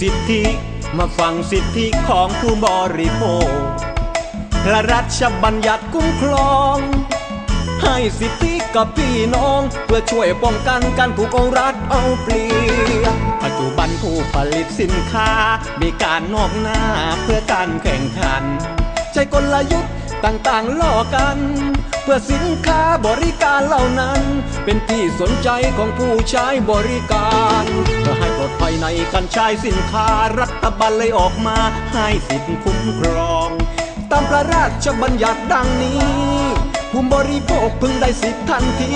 สิทธิ มาฟังสิทธิของผู้บริโภค พระราชบัญญัติคุ้มครอง ให้สิทธิกับพี่น้อง เพื่อช่วยป้องกันการถูกอารัดเอาเปรียบปัจจุบันผู้ผลิตสินค้า มีการนอกหน้าเพื่อการแข่งขัน ใช้กลยุทธ์ต่างๆล่อกัน พื่อสินค้าบริการเหล่านั้น เป็นที่สนใจของผู้ใช้บริการเพื่อให้ปลอดภัยในการใช้สินค้ารัฐบาลเลยออกมา ให้สิทธิคุ้มครอง ตามพระราชบัญญัติดังนี้ผู้บริโภคพึงได้สิทธิทันที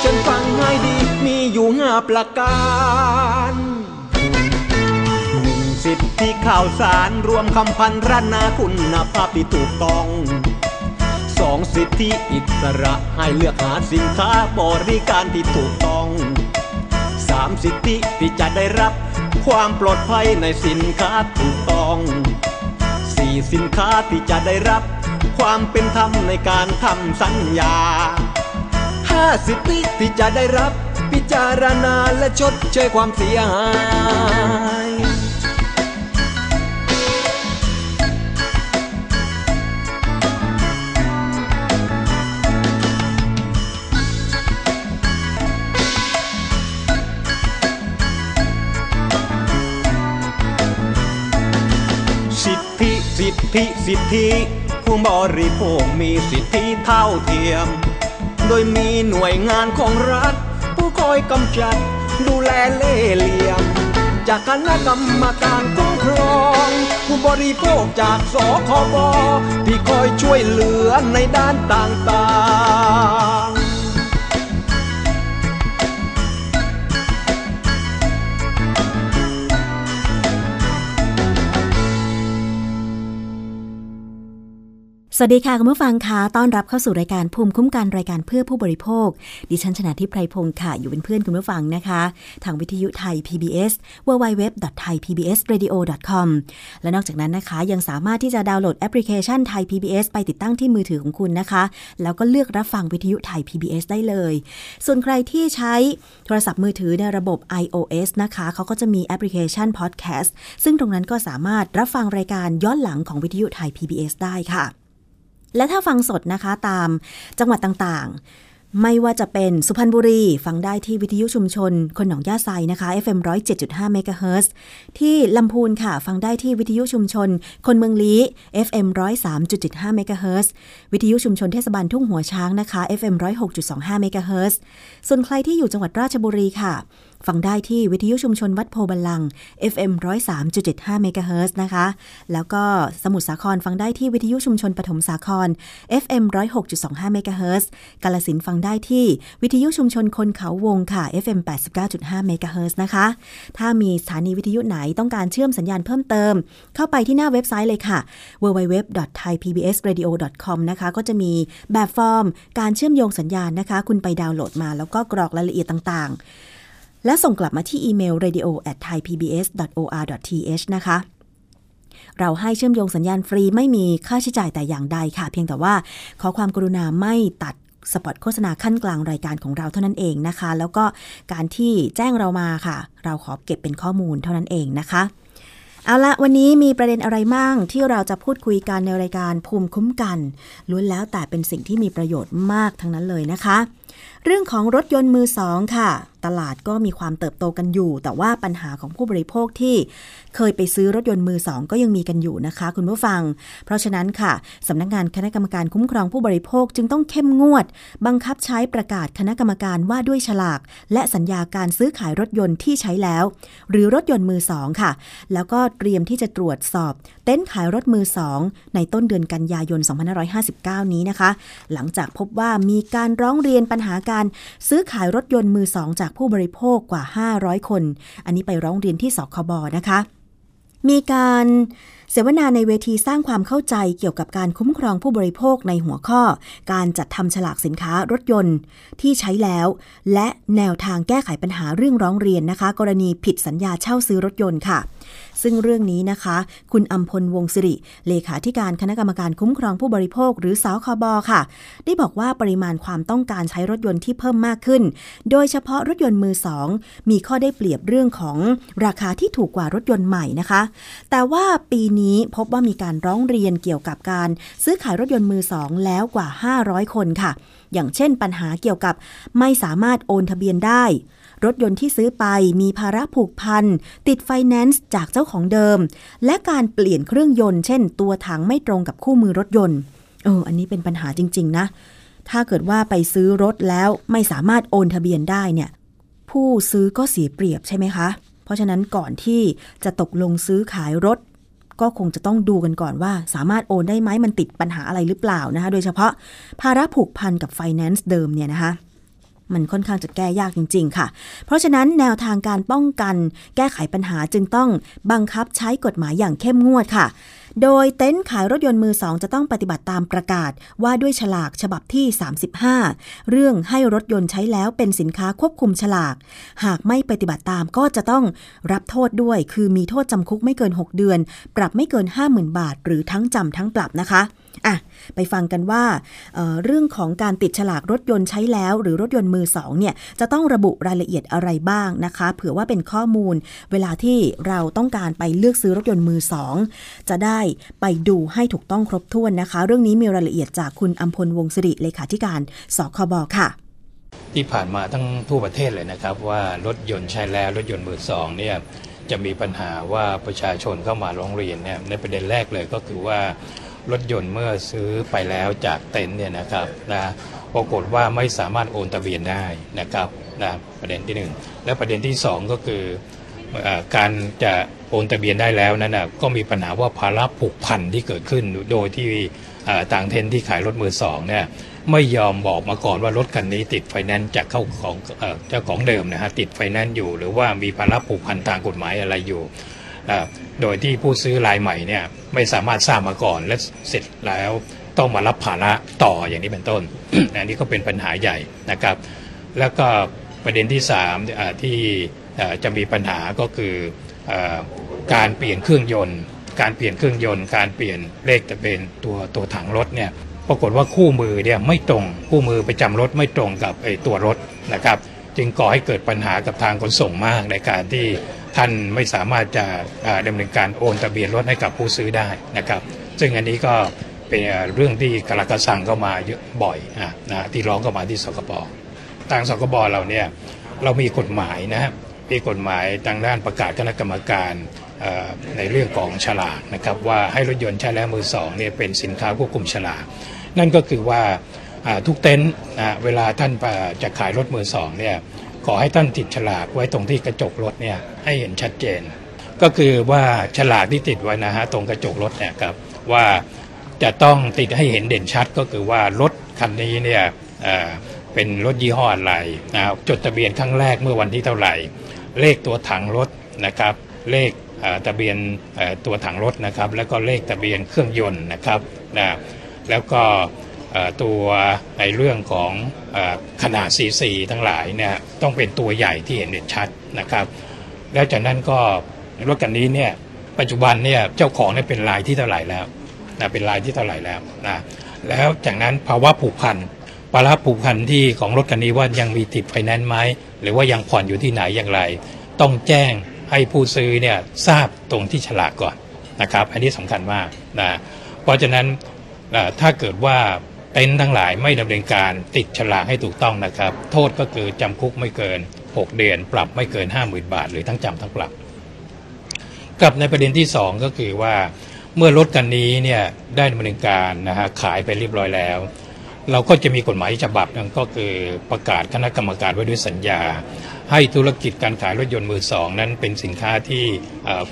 เชิญฟังให้ดีมีอยู่ห้าประการหนึ่งสิทธิข่าวสารรวมคำพันรนาคุณภาพที่ถูกต้อง สองสิทธิอิสระให้เลือกหาสินค้าบริการที่ถูกต้องสามสิทธิที่จะได้รับความปลอดภัยในสินค้าถูกต้องสี่สินค้าที่จะได้รับความเป็นธรรมในการทำสัญญาห้าสิทธิที่จะได้รับพิจารณาและชดเชยความเสียหาย ธิสิทธิผู้บริโภคมีสิทธิเท่าเทียม โดยมีหน่วยงานของรัฐ ผู้คอยกำจัดดูแลเล่เหลี่ยม จากคณะกรรมการคุ้มครอง ผู้บริโภคจากสคบที่คอยช่วยเหลือในด้านต่างๆ สวัสดีค่ะ คุณผู้ฟังคะต้อนรับเข้าสู่รายการภูมิคุ้มกันรายการเพื่อผู้บริโภค ดิฉันชนะทิพไพรพงศ์ค่ะ อยู่เป็นเพื่อนคุณผู้ฟังนะคะ ทางวิทยุไทย PBS www.thaipbsradio.com และนอกจากนั้นนะคะ ยังสามารถที่จะดาวน์โหลดแอปพลิเคชันไทย PBS ไปติดตั้งที่มือถือของคุณนะคะ แล้วก็เลือกรับฟังวิทยุไทย PBS ได้เลย ส่วนใครที่ใช้โทรศัพท์มือถือในระบบ iOS นะคะเขาก็จะมีแอปพลิเคชัน Podcast ซึ่งตรงนั้นก็สามารถรับฟังรายการย้อนหลังของวิทยุไทย PBS ได้ค่ะ และถ้าฟังสดนะคะตามจังหวัดต่างๆ ไม่ว่าจะเป็นสุพรรณบุรี ฟังได้ที่วิทยุชุมชน คนหนองย่าไซนะคะ FM 107.5เมกะเฮิรตซ์ที่ลำพูนค่ะ ฟังได้ที่วิทยุชุมชน คนเมืองลี้ FM 103.75เมกะเฮิรตซ์วิทยุชุมชนเทศบาลทุ่งหัวช้างนะคะ FM 106.25เมกะเฮิรตซ์ส่วนใครที่อยู่จังหวัดราชบุรีค่ะ ฟังได้ที่วิทยุชุมชนวัดโพธิ์บัลลังก์ FM 103.75เมกะเฮิรตซ์นะคะ แล้วก็สมุทรสาครฟังได้ที่วิทยุชุมชนปฐมสาคร FM 106.25เมกะเฮิรตซ์กาฬสินธุ์ฟังได้ที่วิทยุชุมชนคนเขาวงค่ะ FM 89.5เมกะเฮิรตซ์นะคะ ถ้ามีสถานีวิทยุไหนต้องการเชื่อมสัญญาณเพิ่มเติม เข้าไปที่หน้าเว็บไซต์เลยค่ะ www.thaipbsradio.com นะคะ ก็จะมีแบบฟอร์มการเชื่อมโยงสัญญาณนะคะ คุณไปดาวน์โหลดมาแล้วก็กรอกรายละเอียดต่างๆ และส่งกลับมาที่อีเมล radio at thaipbs.or.th นะคะ เราให้เชื่อมโยงสัญญาณฟรีไม่มีค่าใช้จ่ายแต่อย่างใดค่ะ เพียงแต่ว่าขอความกรุณาไม่ตัดสปอตโฆษณาขั้นกลางรายการของเราเท่านั้นเองนะคะ แล้วก็การที่แจ้งเรามาค่ะ เราขอเก็บเป็นข้อมูลเท่านั้นเองนะคะเอาละวันนี้มีประเด็นอะไรบ้างที่เราจะพูดคุยกันในรายการภูมิคุ้มกันล้วนแล้วแต่เป็นสิ่งที่มีประโยชน์มากทั้งนั้นเลยนะคะ เรื่องของรถยนต์มือสองค่ะ ตลาดก็มีความเติบโตกันอยู่ แต่ว่าปัญหาของผู้บริโภคที่เคยไปซื้อรถยนต์มือสองก็ยังมีกันอยู่นะคะ คุณผู้ฟัง เพราะฉะนั้นค่ะสำนักงานคณะกรรมการคุ้มครองผู้บริโภคจึงต้องเข้มงวด บังคับใช้ประกาศคณะกรรมการว่าด้วยฉลาก และสัญญาการซื้อขายรถยนต์ที่ใช้แล้ว หรือรถยนต์มือสองค่ะ แล้วก็เตรียมที่จะตรวจสอบ เต็นท์ขายรถมือสองในต้นเดือนกันยายน 2559 นี้นะคะ หลังจากพบว่ามีการร้องเรียนปัญหาการซื้อขายรถยนต์มือสองจากผู้บริโภคกว่า 500 คน อันนี้ไปร้องเรียนที่สคบนะคะ มีการ เสวนาในเวทีสร้างความเข้าใจเกี่ยวกับการคุ้มครองผู้บริโภคในหัวข้อ การจัดทำฉลากสินค้ารถยนต์ที่ใช้แล้ว และแนวทางแก้ไขปัญหาเรื่องร้องเรียนนะคะ กรณีผิดสัญญาเช่าซื้อรถยนต์ค่ะ ซึ่งเรื่องนี้นะคะ คุณอัมพลวงศิริ เลขาธิการคณะกรรมการคุ้มครองผู้บริโภค หรือสคบค่ะ ได้บอกว่าปริมาณความต้องการใช้รถยนต์ที่เพิ่มมากขึ้น โดยเฉพาะรถยนต์มือสองมีข้อได้เปรียบเรื่องของราคาที่ถูกกว่ารถยนต์ใหม่นะคะ แต่ว่าปีนี้พบว่ามีการร้องเรียนเกี่ยวกับการซื้อขายรถยนต์มือสองแล้วกว่า 500 คนค่ะ อย่างเช่นปัญหาเกี่ยวกับไม่สามารถโอนทะเบียนได้ รถยนต์ที่ซื้อไปมีภาระผูกพัน ติดไฟแนนซ์จากเจ้าของเดิม และการเปลี่ยนเครื่องยนต์ เช่น ตัวถังไม่ตรงกับคู่มือรถยนต์ เออ อันนี้เป็นปัญหาจริง ๆ นะ ถ้าเกิดว่าไปซื้อรถแล้วไม่สามารถโอนทะเบียนได้เนี่ย ผู้ซื้อก็เสียเปรียบใช่ไหมคะ เพราะฉะนั้นก่อนที่จะตกลงซื้อขายรถ ก็คงจะต้องดูกันก่อนว่าสามารถโอนได้ไหมมันติดปัญหาอะไรหรือเปล่านะคะ โดยเฉพาะภาระผูกพันกับไฟแนนซ์เดิมเนี่ยนะคะ มันค่อนข้างจะแก้ยากจริง ๆ ค่ะ เพราะฉะนั้นแนวทางการป้องกัน แก้ไขปัญหาจึงต้องบังคับใช้กฎหมายอย่างเข้มงวดค่ะ โดยเต็นท์ขายรถยนต์มือสองจะต้องปฏิบัติตามประกาศว่าด้วยฉลากฉบับที่ 35 เรื่องให้รถยนต์ใช้แล้วเป็นสินค้าควบคุมฉลาก หากไม่ปฏิบัติตามก็จะต้องรับโทษด้วย คือมีโทษจำคุกไม่เกิน 6 เดือน ปรับไม่เกิน 50,000 บาท หรือทั้งจำทั้งปรับนะคะ อะไปฟังกันว่าเเรื่องของการติดฉลากรถยนต์ใช้แล้ว หรือรถยนต์มือสองเนี่ยจะต้องระบุรายละเอียดอะไรบ้างนะคะ เผื่อว่าเป็นข้อมูล เวลาที่เราต้องการไปเลือกซื้อรถยนต์มือสองจะได้ไปดูให้ถูกต้องครบถ้วนนะคะ เรื่องนี้มีรายละเอียดจากคุณอัมพลวงศิริเลขาธิการสคบค่ะที่ผ่านมาทั้งทั่วประเทศเลยนะครับ ว่ารถยนต์ใช้แล้วรถยนต์มือสองเนี่ยจะมีปัญหาว่าประชาชนเข้ามาร้องเรียนเนี่ยในประเด็นแรกเลยก็คือว่า รถยนต์เมื่อซื้อไปแล้วจากเต็นท์เนี่ยนะครับนะปรากฏว่าไม่สามารถโอนทะเบียนได้นะครับนะประเด็นที่หนึ่งและประเด็นที่สองก็คืออการจะโอนทะเบียนได้แล้วนั้นนะก็มีปัญหาว่าภาระผูกพันที่เกิดขึ้นโดยที่ต่างเทนที่ขายรถมือสองเนี่ยไม่ยอมบอกมาก่อนว่ารถคันนี้ติดไฟแนนซ์จากเข้าของเจ้าของเดิมนะฮะติดไฟแนนซ์อยู่ หรือว่ามีภาระผูกพันทางกฎหมายอะไรอยู่ โดยที่ผู้ซื้อรายใหม่เนี่ยไม่สามารถทราบมาก่อนและเสร็จแล้วต้องมารับภาระต่ออย่างนี้เป็นต้น อันนี้ก็เป็นปัญหาใหญ่นะครับ แล้วก็ประเด็นที่3ที่จะมีปัญหาก็คืออการเปลี่ยนเครื่องยนต์ การเปลี่ยนเครื่องยนต์ การเปลี่ยนเลขทะเบียนตัวตัวถังรถเนี่ยปรากฏว่าคู่มือเนี่ยไม่ตรงคู่มือประจำรถไม่ตรงกับไอ้ตัวรถนะครับ จึงก่อให้เกิดปัญหากับทางขนส่งมากในการที่ ท่านไม่สามารถจะอ่าดำเนินการโอนทะเบียนรถให้กับผู้ซื้อได้นะครับ ซึ่งอันนี้ก็เป็นเรื่องที่กระกระสังเข้ามาเยอะบ่อยนะที่ร้องเข้ามาที่สกบทางสกบเราเนี่ยเรามีกฎหมายนะครับมีกฎหมายทางด้านประกาศคณะกรรมการในเรื่องของฉลากนะครับว่าให้รถยนต์ใช้แล้วมือสองเนี่ยเป็นสินค้าควบคุมฉลากนั่นก็คือว่าทุกเต็นท์นเวลาท่านจะขายรถมือสองเนี่ย ขอให้ท่านติดฉลากไว้ตรงที่กระจกรถเนี่ยให้เห็นชัดเจน ก็คือว่าฉลากที่ติดไว้นะฮะตรงกระจกรถเนี่ยครับว่าจะต้องติดให้เห็นเด่นชัดก็คือว่ารถคันนี้เนี่ยเป็นรถยี่ห้ออะไรนะรจดทะเบียนครั้งแรกเมื่อวันที่เท่าไหร่ เลขตัวถังรถนะครับ เลขทะเบียนตัวถังรถนะครับ แล้วก็เลขทะเบียนเครื่องยนต์นะครับนะแล้วก็ ตัวในเรื่องของอขนาด CC ทั้งหลายเนี่ยต้องเป็นตัวใหญ่ที่เห็นเด่นชัดนะครับ แล้วจากนั้นก็รถคันนี้เนี่ยปัจจุบันเนี่ยเจ้าของเนี่ยเป็นรายที่เท่าไหร่แล้วนะเป็นรายที่เท่าไหร่แล้วนะแล้วจากนั้นภาวะผูกพันภาวะผูกพันที่ของรถคันนี้ว่ายังมีติดไฟแนนซ์ไหมหรือว่ายังผ่อนอยู่ที่ไหนอย่างไร ต้องแจ้งให้ผู้ซื้อเนี่ยทราบตรงที่ฉลากก่อนนะครับ อันนี้สำคัญมากนะเพราะฉะนั้นถ้าเกิดว่า เต็นท์ทั้งหลายไม่ดำเนินการติดฉลากให้ถูกต้องนะครับ โทษก็คือจำคุกไม่เกิน 6 เดือน ปรับไม่เกิน 50,000 บาท หรือทั้งจำทั้งปรับ กับในประเด็นที่ 2 ก็คือว่า เมื่อรถคันนี้เนี่ยได้ดำเนินการนะฮะขายไปเรียบร้อยแล้ว เราก็จะมีกฎหมายฉบับนึงก็คือประกาศคณะกรรมการไว้ด้วยสัญญา ให้ธุรกิจการขายรถยนต์มือสองนั้นเป็นสินค้าที่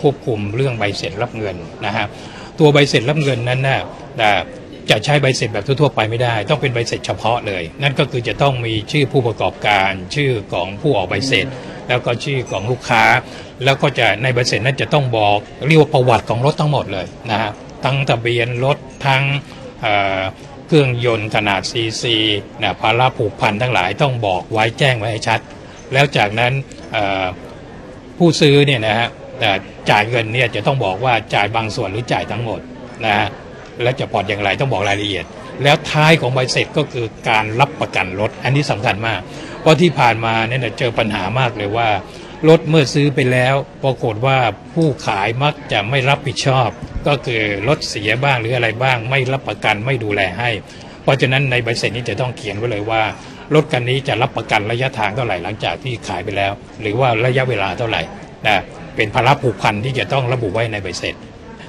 ควบคุมเรื่องใบเสร็จรับเงินนะฮะตัวใบเสร็จรับเงินนั้นนะนะ จะใช้ใบเสร็จแบบทั่วๆไปไม่ได้ ต้องเป็นใบเสร็จเฉพาะเลย นั่นก็คือจะต้องมีชื่อผู้ประกอบการ ชื่อของผู้ออกใบเสร็จ แล้วก็ชื่อของลูกค้า แล้วก็จะในใบเสร็จนั้นจะต้องบอกเรียกว่าประวัติของรถทั้งหมดเลยนะฮะทั้งทะเบียนรถทั้งเเครื่องยนต์ขนาดซีซีนะภาระผูกพันทั้งหลายต้องบอกไว้แจ้งไว้ให้ชัด แล้วจากนั้นผู้ซื้อเนี่ยนะฮะจ่ายเงินเนี่ยจะต้องบอกว่าจ่ายบางส่วนหรือจ่ายทั้งหมดนะฮะ แล้วจะผ่อนอย่างไรต้องบอกรายละเอียด แล้วท้ายของใบเสร็จก็คือการรับประกันรถ อันนี้สำคัญมาก เพราะที่ผ่านมาเนี่ยเจอปัญหามากเลยว่ารถเมื่อซื้อไปแล้วปรากฏว่าผู้ขายมักจะไม่รับผิดชอบ ก็คือรถเสียบ้างหรืออะไรบ้าง ไม่รับประกันไม่ดูแลให้ เพราะฉะนั้นในใบเสร็จนี้จะต้องเขียนไว้เลยว่ารถคันนี้จะรับประกันระยะทางเท่าไหร่หลังจากที่ขายไปแล้ว หรือว่าระยะเวลาเท่าไหร่นะเป็นภาระผูกพันที่จะต้องระบุไว้ในใบเสร็จ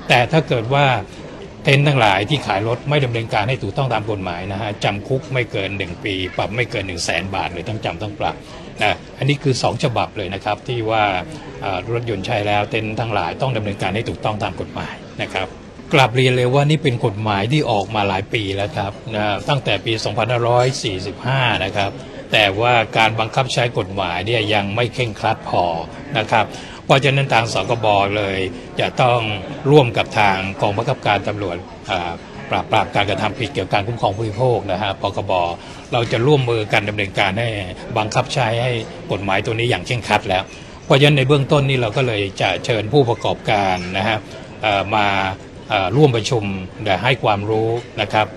แต่ถ้าเกิดว่า เต็นท์ทั้งหลายที่ขายรถไม่ดำเนินการให้ถูกต้องตามกฎหมายนะฮะจำคุกไม่เกิน 1 ปี ปรับไม่เกิน 1 0 0 0 0แสนบาทหรือต้องจำต้องปรับนะอันนี้คือ 2 ฉบับเลยนะครับ ที่ว่ารถยนต์ใช้แล้วเต็นท์ทั้งหลายต้องดำเนินการให้ถูกต้องตามกฎหมายนะครับกลับเรียนเลยว่านี่เป็นกฎหมายที่ออกมาหลายปีแล้วครับนะตั้งแต่ปี 2545 นะครับ แต่ว่าการบังคับใช้กฎหมายเนี่ยยังไม่เข่งครัดพอนะครับ ราะฉะนั้นทางสกบเลย จะต้องร่วมกับทางกองบังคับการตำรวจปราบปรามการกระทำผิดเกี่ยวกับการคุ้มครองผู้บริโภคนะฮะปกบเราจะร่วมมือกันดำเนินการให้บังคับใช้ให้กฎหมายตัวนี้อย่างเคร่งครัดแล้ว เพราะฉะนั้นในเบื้องต้นนี่เราก็เลยจะเชิญผู้ประกอบการนะฮะมาร่วมประชุมให้ความรู้นะครับ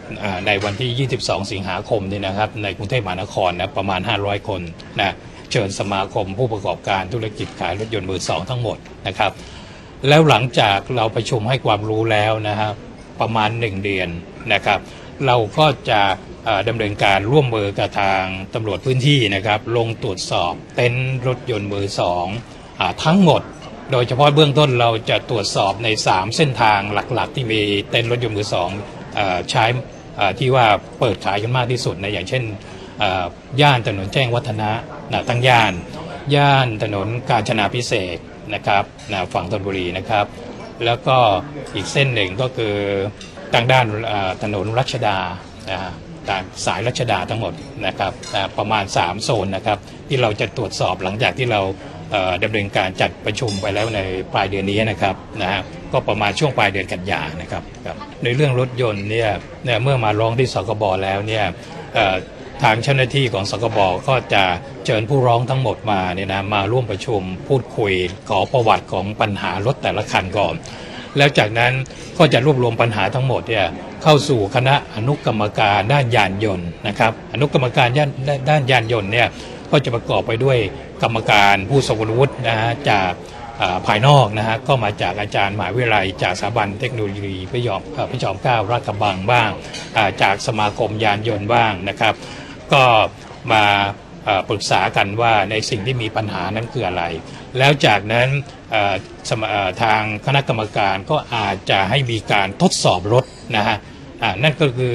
ในวันที่ 22 สิงหาคมนี่นะครับในกรุงเทพมหานครนะประมาณ 500 คนนะ เชิญสมาคมผู้ประกอบการธุรกิจขายรถยนต์มือสองทั้งหมดนะครับ แล้วหลังจากเราประชุมให้ความรู้แล้วนะครับ ประมาณ 1 เดือนนะครับ เราก็จะดำเนินการร่วมมือกับทางตำรวจพื้นที่นะครับ ลงตรวจสอบเต็นท์รถยนต์มือสองอทั้งหมด โดยเฉพาะเบื้องต้นเราจะตรวจสอบใน 3 เส้นทางหลักๆ ที่มีเต็นท์รถยนต์มือสองอใช้ที่ว่าเปิดขายกันมากที่สุดนะอย่างเช่นย่านถนนแจ้งวัฒนะ นะตั้งย่าน ย่านถนนกาญจนาพิเศษนะครับนะฝั่งธนบุรีนะครับ แล้วก็อีกเส้นหนึ่งก็คือทางด้านถนนรัชดานะตามสายรัชดาทั้งหมดนะครับนะประมาณ 3 โซนนะครับที่เราจะตรวจสอบหลังจากที่เราเอ่อดำเนินการจัดประชุมไปแล้วในปลายเดือนนี้นะครับนะฮะก็ประมาณช่วงปลายเดือนกันยานะครับในเรื่องรถยนต์เนี่ยเมื่อมาร้องที่สกบแล้วเนี่ย ทางเจ้าหน้าที่ของสกบก็จะเชิญผู้ร้องทั้งหมดมาเนี่ยนะมาร่วมประชุมพูดคุยขอประวัติของปัญหารถแต่ละคันก่อน แล้วจากนั้นก็จะรวบรวมปัญหาทั้งหมดเนี่ยเข้าสู่คณะอนุกรรมการด้านยานยนต์นะครับอนุกรรมการด้านด้านยานยนต์เนี่ยก็จะประกอบไปด้วยกรรมการผู้ทรงคุณวุฒินะฮะจากอ่าภายนอกนะฮะก็มาจากอาจารย์มหาวิทยาลัย จากสถาบันเทคโนโลยีพระยอมพระจอมเกล้าราชกระบังบ้างอ่าจากสมาคมยานยนต์บ้างนะครับ ก็มาปรึกษากันว่าในสิ่งที่มีปัญหานั้นคืออะไร แล้วจากนั้นทางคณะกรรมการก็อาจจะให้มีการทดสอบรถนะฮะนั่นก็คือ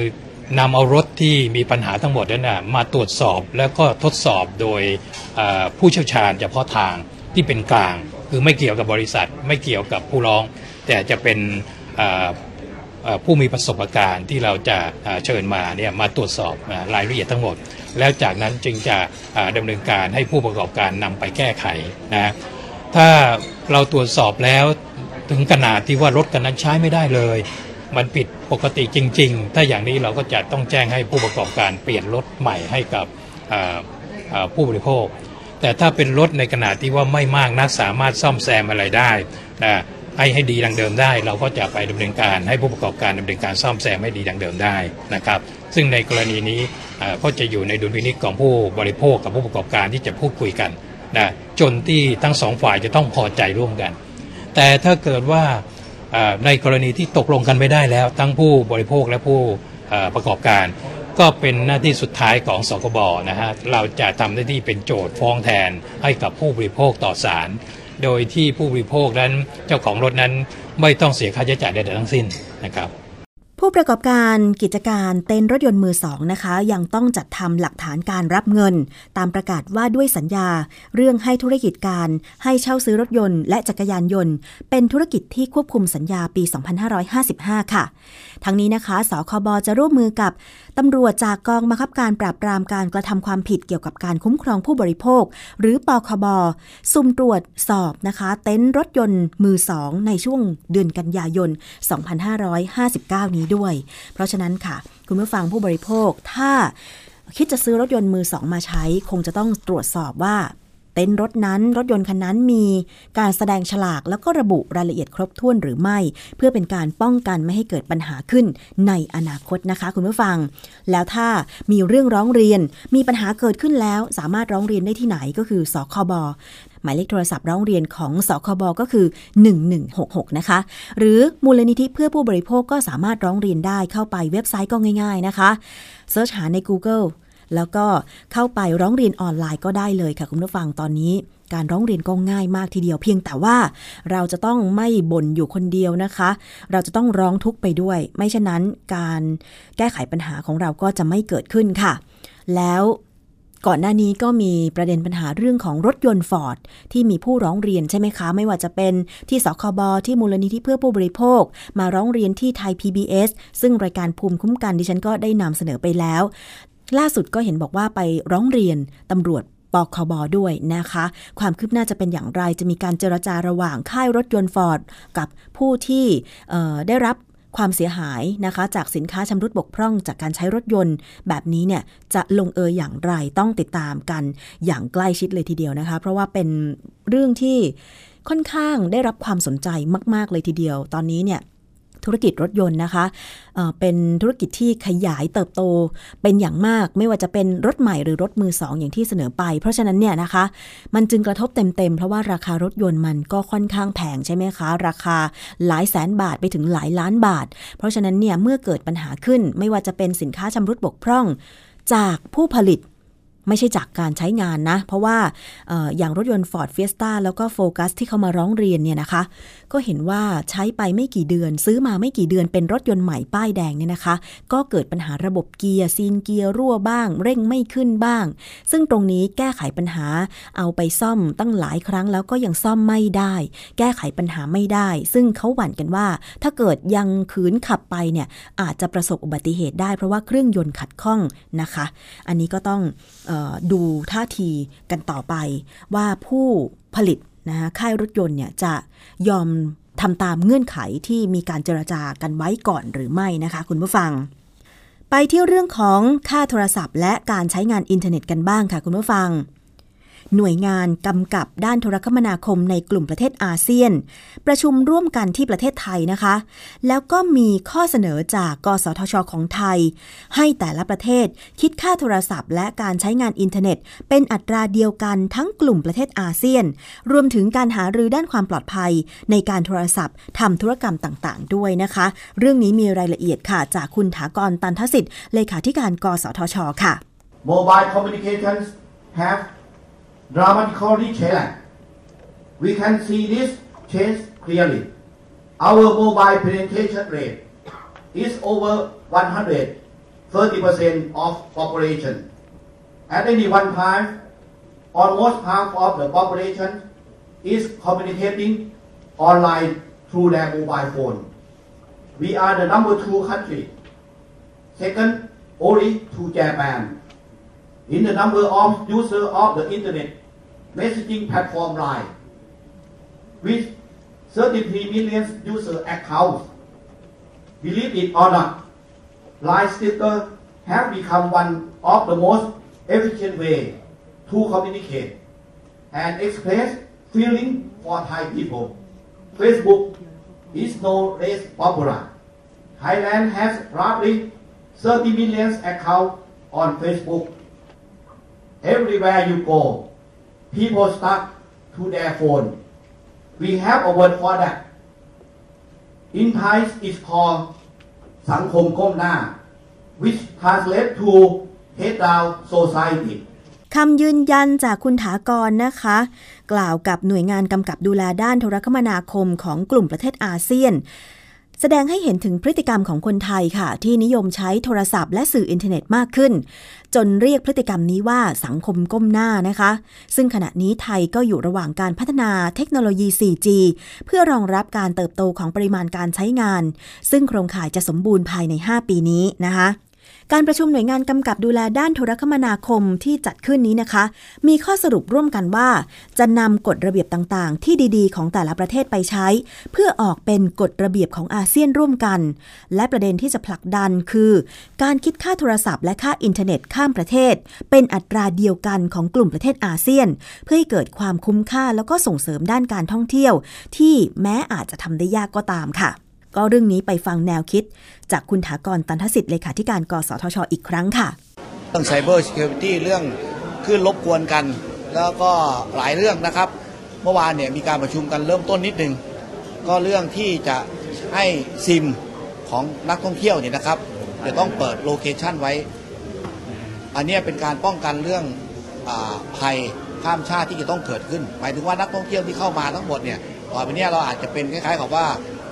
นำเอารถที่มีปัญหาทั้งหมดนั้นนะมาตรวจสอบแล้วก็ทดสอบโดยผู้เชี่ยวชาญเฉพาะทางที่เป็นกลาง คือไม่เกี่ยวกับบริษัท ไม่เกี่ยวกับผู้ร้อง แต่จะเป็น ผู้มีประสบการณ์ที่เราจะเชิญมาเนี่ยมาตรวจสอบรายละเอียดทั้งหมด แล้วจากนั้นจึงจะอ่าดำเนินการให้ผู้ประกอบการนำไปแก้ไขนะถ้าเราตรวจสอบแล้วถึงขนาดที่ว่ารถกันนั้นใช้ไม่ได้เลย มันผิดปกติจริง ๆ ถ้าอย่างนี้เราก็จะต้องแจ้งให้ผู้ประกอบการเปลี่ยนรถใหม่ให้กับผู้บริโภค แต่ถ้าเป็นรถในขนาดที่ว่าไม่มากนักสามารถซ่อมแซมอะไรได้นะ ให้ให้ดีดังเดิมได้ เราก็จะไปดำเนินการให้ผู้ประกอบการดำเนินการซ่อมแซมให้ดีดังเดิมได้นะครับ ซึ่งในกรณีนี้ก็จะอยู่ในดุลพินิจของผู้บริโภคกับผู้ประกอบการที่จะพูดคุยกันนะจนที่ทั้งสองฝ่ายจะต้องพอใจร่วมกัน แต่ถ้าเกิดว่าในกรณีที่ตกลงกันไม่ได้แล้ว ทั้งผู้บริโภคและผู้ประกอบการ ก็เป็นหน้าที่สุดท้ายของสคบนะฮะเราจะทำหน้าที่เป็นโจทย์ฟ้องแทนให้กับผู้บริโภคต่อศาล โดยที่ผู้บริโภคนั้นเจ้าของรถนั้นไม่ต้องเสียค่าใช้จ่ายใดๆทั้งสิ้นนะครับผู้ประกอบการกิจการเต้นรถยนต์มือสองนะคะ ยังต้องจัดทำหลักฐานการรับเงิน ตามประกาศว่าด้วยสัญญา เรื่องให้ธุรกิจการให้เช่าซื้อรถยนต์และจักรยานยนต์ เป็นธุรกิจที่ควบคุมสัญญาปี 2555 ค่ะ ทั้งนี้นะคะ สคบจะร่วมมือกับตำรวจจากกองบังคับการปราบปรามการกระทำความผิดเกี่ยวกับการคุ้มครองผู้บริโภค หรือปคบสุ่มตรวจสอบนะคะ เต็นท์รถยนต์มือสองในช่วงเดือนกันยายน 2559 นี้ด้วย เพราะฉะนั้นค่ะ คุณผู้ฟังผู้บริโภคถ้าคิดจะซื้อรถยนต์มือสองมาใช้ คงจะต้องตรวจสอบว่า เต็นท์รถนั้นรถยนต์คันนั้นมีการแสดงฉลากแล้วก็ระบุรายละเอียดครบถ้วนหรือไม่ เพื่อเป็นการป้องกันไม่ให้เกิดปัญหาขึ้นในอนาคตนะคะ คุณผู้ฟัง แล้วถ้ามีเรื่องร้องเรียนมีปัญหาเกิดขึ้นแล้ว สามารถร้องเรียนได้ที่ไหนก็คือสคบหมายเลขโทรศัพท์ร้องเรียนของสคบก็คือ 1166 นะคะ หรือมูลนิธิเพื่อผู้บริโภคก็สามารถร้องเรียนได้เข้าไปเว็บไซต์ก็ง่าย ๆนะคะเซิร์ชหาใน Google แล้วก็เข้าไปร้องเรียนออนไลน์ก็ได้เลยค่ะ คุณผู้ฟังตอนนี้ การร้องเรียนก็ง่ายมากทีเดียวเพียงแต่ว่าเราจะต้องไม่บ่นอยู่คนเดียวนะคะ เราจะต้องร้องทุกข์ไปด้วย ไม่เช่นนั้นการแก้ไขปัญหาของเราก็จะไม่เกิดขึ้นค่ะ แล้วก่อนหน้านี้ก็มีประเด็นปัญหาเรื่องของรถยนต์ฟอร์ดที่มีผู้ร้องเรียนใช่ไหมคะ ไม่ว่าจะเป็นที่สคบที่มูลนิธิเพื่อผู้บริโภค มาร้องเรียนที่ไทย PBS ซึ่งรายการภูมิคุ้มกันดิฉันก็ได้นำเสนอไปแล้ว ล่าสุดก็เห็นบอกว่าไปร้องเรียนตำรวจปคบด้วยนะคะ ความคืบหน้าจะเป็นอย่างไรจะมีการเจรจาระหว่างค่ายรถยนต์ฟอร์ดกับผู้ที่ได้รับความเสียหายนะคะ จากสินค้าชำรุดบกพร่องจากการใช้รถยนต์ แบบนี้เนี่ยจะลงเอยอย่างไรต้องติดตามกันอย่างใกล้ชิดเลยทีเดียวนะคะ เพราะว่าเป็นเรื่องที่ค่อนข้างได้รับความสนใจมาก ๆ เลยทีเดียว ตอนนี้เนี่ย ธุรกิจรถยนต์นะคะเเป็นธุรกิจที่ขยายเติบโตเป็นอย่างมาก ไม่ว่าจะเป็นรถใหม่หรือรถมือสองอย่างที่เสนอไป เพราะฉะนั้นเนี่ยนะคะ มันจึงกระทบเต็มๆ เพราะว่าราคารถยนต์มันก็ค่อนข้างแพงใช่ไหมคะ ราคาหลายแสนบาทไปถึงหลายล้านบาท เพราะฉะนั้นเนี่ยเมื่อเกิดปัญหาขึ้นไม่ว่าจะเป็นสินค้าชำรุดบกพร่อง จากผู้ผลิต ไม่ใช่จากการใช้งานนะ เพราะว่าออย่างรถยนต์ Ford Fiesta แล้วก็ Focus ที่เขามาร้องเรียนเนี่ยนะคะ ก็เห็นว่าใช้ไปไม่กี่เดือน ซื้อมาไม่กี่เดือนเป็นรถยนต์ใหม่ป้ายแดงเนี่ยนะคะ ก็เกิดปัญหาระบบเกียร์ซีนเกียร์รั่วบ้าง เร่งไม่ขึ้นบ้าง ซึ่งตรงนี้แก้ไขปัญหาเอาไปซ่อมตั้งหลายครั้งแล้วก็ยังซ่อมไม่ได้ แก้ไขปัญหาไม่ได้ ซึ่งเขาหวั่นกันว่า ถ้าเกิดยังขืนขับไปเนี่ยอาจจะประสบอุบัติเหตุได้ เพราะว่าเครื่องยนต์ขัดข้องนะคะ อันนี้ก็ต้องดูท่าทีกันต่อไป ว่าผู้ผลิตนะคะค่ายรถยนต์เนี่ยจะยอมทำตามเงื่อนไขที่มีการเจรจากันไว้ก่อนหรือไม่นะคะ คุณผู้ฟัง ไปที่เรื่องของค่าโทรศัพท์ และการใช้งานอินเทอร์เน็ตกันบ้างค่ะ คุณผู้ฟัง หน่วยงานกำกับด้านโทรคมนาคมในกลุ่มประเทศอาเซียน ประชุมร่วมกันที่ประเทศไทยนะคะ แล้วก็มีข้อเสนอจากกสทชของไทย ให้แต่ละประเทศคิดค่าโทรศัพท์ และการใช้งานอินเทอร์เน็ต เป็นอัตราเดียวกันทั้งกลุ่มประเทศอาเซียน รวมถึงการหารือด้านความปลอดภัย ในการโทรศัพท์ทำธุรกรรมต่างๆ ด้วยนะคะ เรื่องนี้มีรายละเอียดค่ะ จากคุณถากรตันทสิทธิ์เลขาธิการ กสทช ค่ะ Mobile communications have dramatically changed. We can see this change clearly. Our mobile penetration rate is over 130% of population. At any one time, almost half of the population is communicating online through their mobile phone. We are the number two country, second only to Japan, in the number of users of the internet messaging platform Line, with 33 million user accounts. Believe it or not, Line sticker have become one of the most efficient way to communicate and express feeling for Thai people. Facebook is no less popular. Thailand has roughly 30 million accounts on Facebook. Everywhere you go, people stuck to their phone. We have a word for that. In Thai it's called สังคมก้มหน้า which translates to head down society. คำยืนยันจากคุณถากรนะคะ กล่าวกับหน่วยงานกำกับดูแลด้านโทรคมนาคมของกลุ่มประเทศอาเซียน แสดงให้เห็นถึงพฤติกรรมของคนไทยค่ะ ที่นิยมใช้โทรศัพท์และสื่ออินเทอร์เน็ตมากขึ้น จนเรียกพฤติกรรมนี้ว่าสังคมก้มหน้านะคะ ซึ่งขณะนี้ไทยก็อยู่ระหว่างการพัฒนาเทคโนโลยี 4G เพื่อรองรับการเติบโตของปริมาณการใช้งาน ซึ่งโครงข่ายจะสมบูรณ์ภายใน 5 ปีนี้นะคะ การประชุมหน่วยงานกำกับดูแลด้านโทรคมนาคมที่จัดขึ้นนี้นะคะ มีข้อสรุปร่วมกันว่า จะนำกฎระเบียบต่างๆ ที่ดีๆ ของแต่ละประเทศไปใช้ เพื่อออกเป็นกฎระเบียบของอาเซียนร่วมกัน และประเด็นที่จะผลักดันคือ การคิดค่าโทรศัพท์และค่าอินเทอร์เน็ตข้ามประเทศ เป็นอัตราเดียวกันของกลุ่มประเทศอาเซียน เพื่อให้เกิดความคุ้มค่าแล้วก็ส่งเสริมด้านการท่องเที่ยว ที่แม้อาจจะทำได้ยากก็ตามค่ะ ก็เรื่องนี้ไปฟังแนวคิด จากคุณฐากรตัณฑสิทธิ์เลขาธิการกสทช อีกครั้งค่ะ เรื่อง cyber security เรื่องคลื่นรบกวนกัน แล้วก็หลายเรื่องนะครับ เมื่อวานเนี่ยมีการประชุมกันเริ่มต้นนิดนึง ก็เรื่องที่จะให้ซิมของนักท่องเที่ยวเนี่ยนะครับจะต้องเปิด location ไว้ อันนี้เป็นการป้องกันเรื่องอภัยข้ามชาติที่จะต้องเกิดขึ้น หมายถึงว่านักท่องเที่ยวที่เข้ามาทั้งหมดเนี่ยต่อไปนี้เราอาจจะเป็นคล้ายๆกับว่า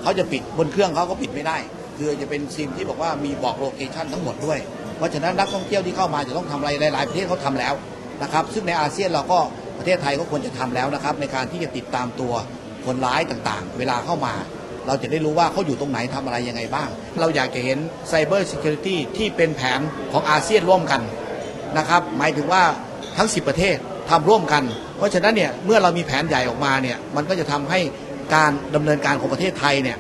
เขาจะปิดบนเครื่องเขาก็ปิดไม่ได้ คือจะเป็นซิมที่บอกว่ามีบอกโลเคชันทั้งหมดด้วย เพราะฉะนั้นนักท่องเที่ยวที่เข้ามาจะต้องทำอะไรหลาย ๆ ประเทศเขาทำแล้วนะครับ ซึ่งในอาเซียนเราก็ประเทศไทยก็ควรจะทำแล้วนะครับ ในการที่จะติดตามตัวคนร้ายต่างๆ เวลาเข้ามา เราจะได้รู้ว่าเขาอยู่ตรงไหนทำอะไรยังไงบ้าง เราอยากจะเห็นไซเบอร์ซิเคียวริตี้ที่เป็นแผนของอาเซียนร่วมกันนะครับ หมายถึงว่าทั้ง 10 ประเทศทำร่วมกัน เพราะฉะนั้นเนี่ยเมื่อเรามีแผนใหญ่ออกมาเนี่ยมันก็จะทำให้ การดำเนินการของประเทศไทยเนี่ย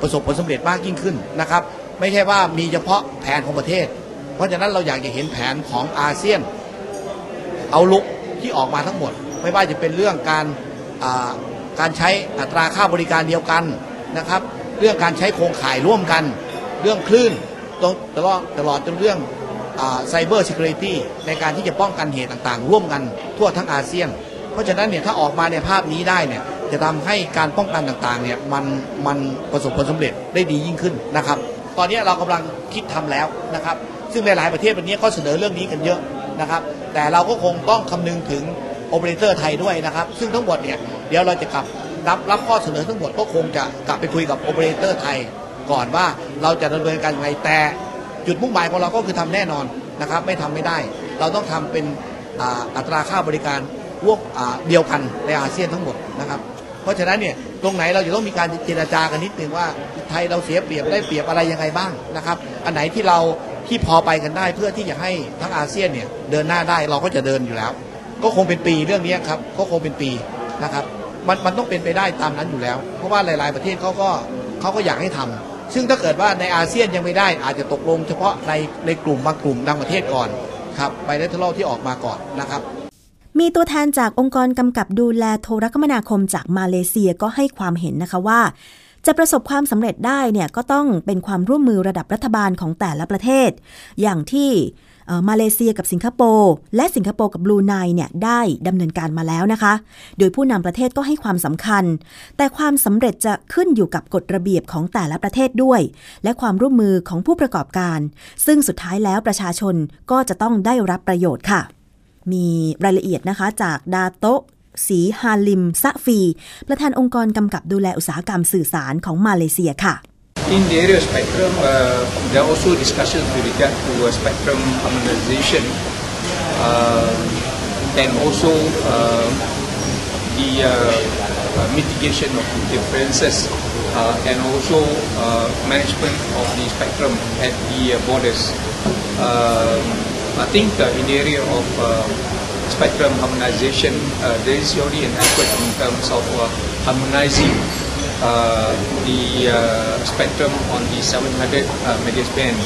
ประสบผลสำเร็จมากยิ่งขึ้นนะครับ ไม่ใช่ว่ามีเฉพาะแผนของประเทศ เพราะฉะนั้นเราอยากจะเห็นแผนของอาเซียน เอาลุกที่ออกมาทั้งหมด ไม่ว่าจะเป็นเรื่องการการใช้อัตราค่าบริการเดียวกันนะครับ เรื่องการใช้โครงข่ายร่วมกัน เรื่องคลื่นตลอดตลอดจนเรื่องไซเบอร์ซิเคียวริตี้ในการที่จะป้องกันเหตุต่างๆ ร่วมกันทั่วทั้งอาเซียน เพราะฉะนั้นเนี่ยถ้าออกมาในภาพนี้ได้เนี่ย จะทำให้การป้องกันต่างๆเนี่ยมันมันประสบผลสำเร็จได้ดียิ่งขึ้นนะครับ ตอนนี้เรากำลังคิดทำแล้วนะครับ ซึ่งหลาย ๆ ประเทศวันนี้ก็เสนอเรื่องนี้กันเยอะนะครับ แต่เราก็คงต้องคำนึงถึงโอเปอเรเตอร์ไทยด้วยนะครับ ซึ่งทั้งหมดเนี่ยเดี๋ยวเราจะกลับรับรับข้อเสนอทั้งหมดก็คงจะกลับไปคุยกับโอเปอเรเตอร์ไทยก่อนว่าเราจะดำเนินการยังไงแต่จุดมุ่งหมายของเราก็คือทำแน่นอนนะครับ ไม่ทำไม่ได้ เราต้องทำเป็นอัตราค่าบริการร่วมเดียวกันในอาเซียนทั้งหมดนะครับ เพราะฉะนั้นเนี่ยตรงไหนเราจะต้องมีการเจรจากันนิดนึงว่าไทยเราเสียเปรียบได้เปรียบอะไรยังไงบ้างนะครับ อันไหนที่เราที่พอไปกันได้เพื่อที่จะให้ทั้งอาเซียนเนี่ยเดินหน้าได้เราก็จะเดินอยู่แล้ว ก็คงเป็นปีเรื่องนี้ครับก็คงเป็นปีนะครับมันมันต้องเป็นไปได้ตามนั้นอยู่แล้ว เพราะว่าหลาย ๆ ประเทศเขาก็เขาก็อยากให้ทำซึ่งถ้าเกิดว่าในอาเซียนยังไม่ได้ อาจจะตกลงเฉพาะในในกลุ่มบางกลุ่มบางประเทศก่อนครับไปในทะเลาะที่ออกมาก่อนนะครับ มีตัวแทนจากองค์กรกำกับดูแลโทรคมนาคมจากมาเลเซียก็ให้ความเห็นนะคะว่า จะประสบความสำเร็จได้เนี่ยก็ต้องเป็นความร่วมมือระดับรัฐบาลของแต่ละประเทศ อย่างที่มาเลเซียกับสิงคโปร์และสิงคโปร์กับบลูไนเนี่ยได้ดำเนินการมาแล้วนะคะ โดยผู้นำประเทศก็ให้ความสำคัญ แต่ความสำเร็จจะขึ้นอยู่กับกฎระเบียบของแต่ละประเทศด้วย และความร่วมมือของผู้ประกอบการ ซึ่งสุดท้ายแล้วประชาชนก็จะต้องได้รับประโยชน์ค่ะ มีรายละเอียดนะคะจากดาโตสีฮาลิมซะฟี ประธานองค์กรกำกับดูแลอุตสาหกรรมสื่อสารของมาเลเซียค่ะ In the area of spectrum, uh, there are also discussions with regard to uh, spectrum harmonization uh, and also uh, the uh, mitigation of the differences uh, and also uh, management of the spectrum at the uh, borders. Uh, I think uh, in the area of uh, spectrum harmonization, uh, there is already an effort in terms of uh, harmonizing uh, the uh, spectrum on the 700 uh, megahertz band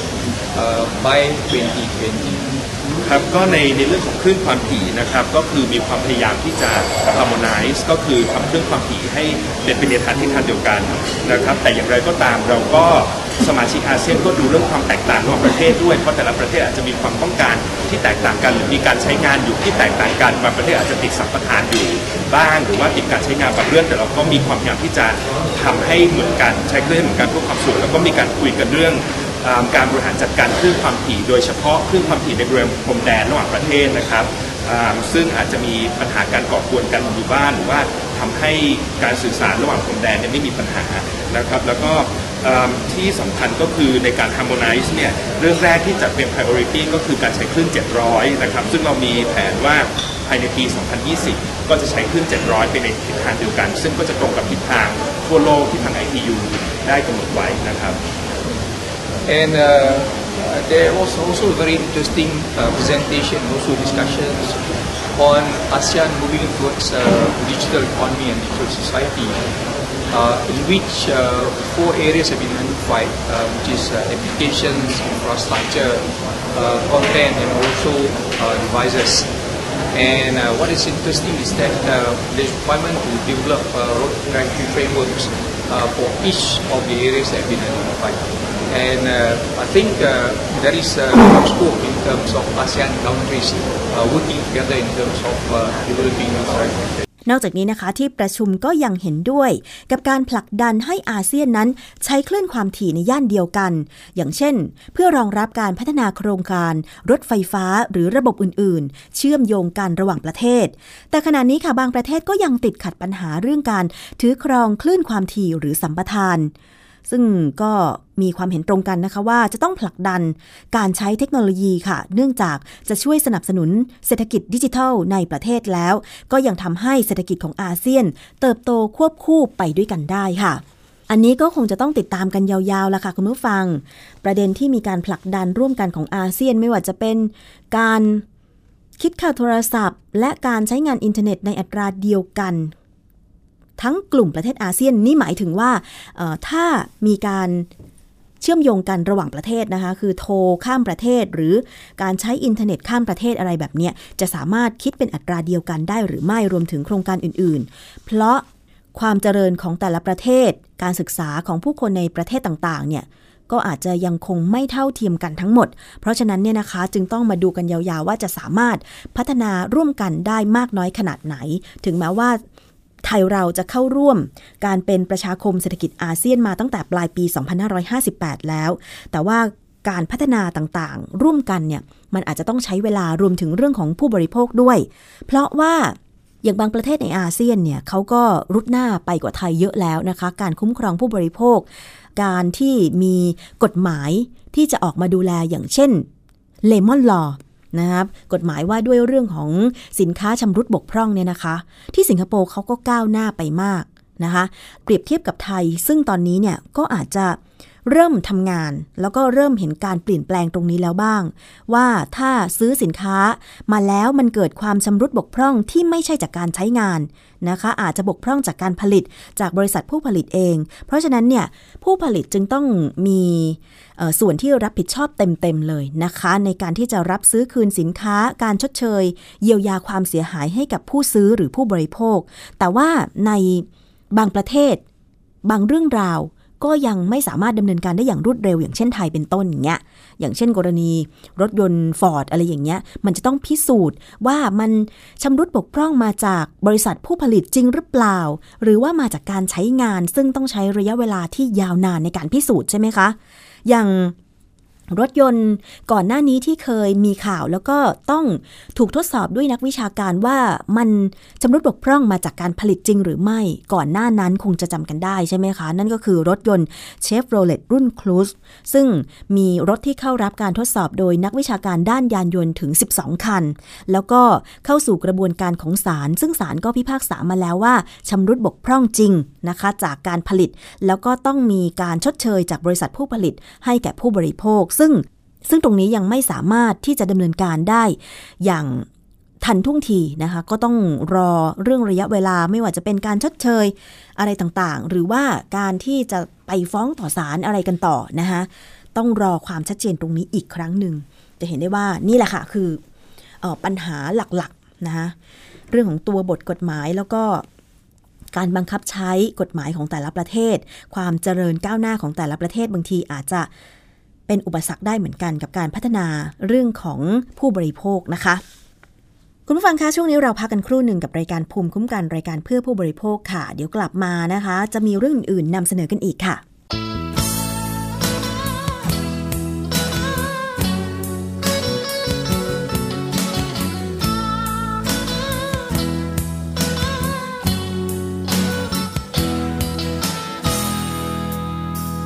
uh, by 2020. ครับก็ในในเรื่องของคลื่นความถี่นะครับก็คือมีความพยายามที่จะ harmonize ก็คือทำคลื่นความถี่ให้เป็นไปในทางที่ทางเดียวกันนะครับแต่อย่างไรก็ตามเราก็สมาชิกอาเซียนก็ดูเรื่องความแตกต่างของประเทศด้วยเพราะแต่ละประเทศอาจจะมีความต้องการที่แตกต่างกัน หรือมีการใช้งานอยู่ที่แตกต่างกันบางประเทศอาจจะติดสัมปทานอยู่บ้างหรือว่าติดการใช้งานบางเรื่องแต่เราก็มีความพยายามที่จะทำให้เหมือนกันใช้ครื่องเหมือนกันเพื่อความสวกแล้วก็มีการคุยกันเรื่อง การบริหารจัดการคลื่นความถี่โดยเฉพาะคลื่นความถี่ในบริเวณพรมแดนระหว่างประเทศนะครับซึ่งอาจจะมีปัญหาการก่อกวนกันอยู่บ้านหรือว่าทำให้การสื่อสารระหว่างพรมแดนเนี่ยไม่มีปัญหานะครับ แล้วก็ที่สำคัญก็คือในการ harmonize เนี่ยเรื่องแรกที่จัดเป็น priority ก็คือการใช้คลื่น 700 นะครับ ซึ่งเรามีแผนว่าภายในปี 2020 ก็จะใช้คลื่น 700 ไปในทิศทางเดียวกัน ซึ่งก็จะตรงกับทิศทางทั่วโลกที่ทาง ITU ได้กำหนดไว้นะครับ And uh, there was also a very interesting uh, presentation, also discussions on ASEAN moving towards uh, digital economy and digital society, in which four areas have been identified, which is applications, infrastructure, content, and also devices. And uh, what is interesting is that uh, there's requirement to develop uh, road frameworks uh, for each of the areas that have been identified. And uh, I think uh, there is a lot of scope in terms of ASEAN countries uh, working together in terms of uh, developing these traffic นอกจากนี้นะคะที่ประชุมก็ยังเห็นด้วย กับการผลักดันให้อาเซียนนั้นใช้คลื่นความถี่ในย่านเดียวกัน อย่างเช่น เพื่อรองรับการพัฒนาโครงการ รถไฟฟ้าหรือระบบอื่นๆ เชื่อมโยงกันระหว่างประเทศ แต่ขณะนี้ค่ะบางประเทศก็ยังติดขัดปัญหาเรื่องการถือครองคลื่นความถี่หรือสัมปทาน ซึ่งก็มีความเห็นตรงกันนะคะว่าจะต้องผลักดันการใช้เทคโนโลยีค่ะ เนื่องจากจะช่วยสนับสนุนเศรษฐกิจดิจิทัลในประเทศแล้ว ก็ยังทำให้เศรษฐกิจของอาเซียน เติบโตควบคู่ไปด้วยกันได้ค่ะอันนี้ก็คงจะต้องติดตามกันยาวๆละค่ะคุณผู้ฟัง ประเด็นที่มีการผลักดันร่วมกันของอาเซียนไม่ว่าจะเป็นการคิดค่าโทรศัพท์ และการใช้งานอินเทอร์เน็ตในอัตราเดียวกัน ทั้งกลุ่มประเทศอาเซียนนี่หมายถึงว่าถ้ามีการเชื่อมโยงกันระหว่างประเทศนะคะคือโทรข้ามประเทศ หรือการใช้อินเทอร์เน็ตข้ามประเทศอะไรแบบเนี้ยจะสามารถคิดเป็นอัตราเดียวกันได้หรือไม่รวมถึงโครงการอื่น ๆ เพราะความเจริญของแต่ละประเทศ การศึกษาของผู้คนในประเทศต่างๆเนี่ยก็อาจจะยังคงไม่เท่าเทียมกันทั้งหมด เพราะฉะนั้นเนี่ยนะคะจึงต้องมาดูกันยาวๆ ว่าจะสามารถพัฒนาร่วมกันได้มากน้อยขนาดไหน ถึงแม้ว่า ไทยเราจะเข้าร่วมการเป็นประชาคมเศรษฐกิจอาเซียนมาตั้งแต่ปลายปี 2558 แล้ว แต่ว่าการพัฒนาต่างๆ ร่วมกันเนี่ยมันอาจจะต้องใช้เวลารวมถึงเรื่องของผู้บริโภคด้วย เพราะว่าอย่างบางประเทศในอาเซียนเนี่ยเขาก็รุดหน้าไปกว่าไทยเยอะแล้วนะคะ การคุ้มครองผู้บริโภค การที่มีกฎหมายที่จะออกมาดูแลอย่างเช่นเลมอนลอ นะครับกฎหมายว่าด้วยเรื่องของสินค้าชำรุดบกพร่องเนี่ยนะคะ ที่สิงคโปร์เขาก็ก้าวหน้าไปมากนะคะ เปรียบเทียบกับไทย ซึ่งตอนนี้เนี่ยก็อาจจะ เริ่มทำงาน แล้วก็เริ่มเห็นการเปลี่ยนแปลงตรงนี้แล้วบ้าง ว่าถ้าซื้อสินค้ามาแล้วมันเกิดความชำรุดบกพร่องที่ไม่ใช่จากการใช้งานนะคะ อาจจะบกพร่องจากการผลิตจากบริษัทผู้ผลิตเอง เพราะฉะนั้นเนี่ยผู้ผลิตจึงต้องมีส่วนที่รับผิดชอบเต็มๆเลยนะคะ ในการที่จะรับซื้อคืนสินค้าการชดเชย เยียวยาความเสียหายให้กับผู้ซื้อหรือผู้บริโภค แต่ว่าในบางประเทศ บางเรื่องราว ก็ยังไม่สามารถดำเนินการได้อย่างรวดเร็ว อย่างเช่นไทยเป็นต้นอย่างเงี้ยอย่างเช่น กรณีรถยนต์ฟอร์ดอะไรอย่างเงี้ยมันจะต้องพิสูจน์ว่ามันชำรุดบกพร่องมาจากบริษัทผู้ผลิตจริงหรือเปล่า หรือว่ามาจากการใช้งานซึ่งต้องใช้ระยะเวลาที่ยาวนานในการพิสูจน์ใช่ไหมคะ อย่าง รถยนต์ก่อนหน้านี้ที่เคยมีข่าวแล้วก็ต้องถูกทดสอบด้วยนักวิชาการว่ามันชำรุดบกพร่องมาจากการผลิตจริงหรือไม่ก่อนหน้านั้นคงจะจำกันได้ใช่ไหมคะ นั่นก็คือรถยนต์เชฟโรเลตรุ่นครูซซึ่งมีรถที่เข้ารับการทดสอบโดยนักวิชาการด้านยานยนต์ถึง 12 คัน แล้วก็เข้าสู่กระบวนการของศาลซึ่งศาลก็พิพากษามาแล้วว่าชำรุดบกพร่องจริงนะคะ จากการผลิต แล้วก็ต้องมีการชดเชยจากบริษัทผู้ผลิตให้แก่ผู้บริโภคซึ่งซึ่งตรงนี้ยังไม่สามารถที่จะดำเนินการได้อย่างทันท่วงทีนะคะ ก็ต้องรอเรื่องระยะเวลาไม่ว่าจะเป็นการชดเชยอะไรต่างๆ หรือว่าการที่จะไปฟ้องต่อศาลอะไรกันต่อนะคะต้องรอความชัดเจนตรงนี้อีกครั้งหนึ่งจะเห็นได้ว่านี่แหละค่ะคืออปัญหาหลักๆนะคะเรื่องของตัวบทกฎหมายแล้วก็การบังคับใช้กฎหมายของแต่ละประเทศ ความเจริญก้าวหน้าของแต่ละประเทศบางทีอาจจะ เป็นอุปสรรคได้เหมือนกันกับการพัฒนาเรื่องของผู้บริโภคนะคะ คุณผู้ฟังคะช่วงนี้เราพักกันครู่หนึ่งกับรายการภูมิคุ้มกันรายการเพื่อผู้บริโภคค่ะ เดี๋ยวกลับมานะคะ จะมีเรื่องอื่นๆนำเสนอกันอีกค่ะ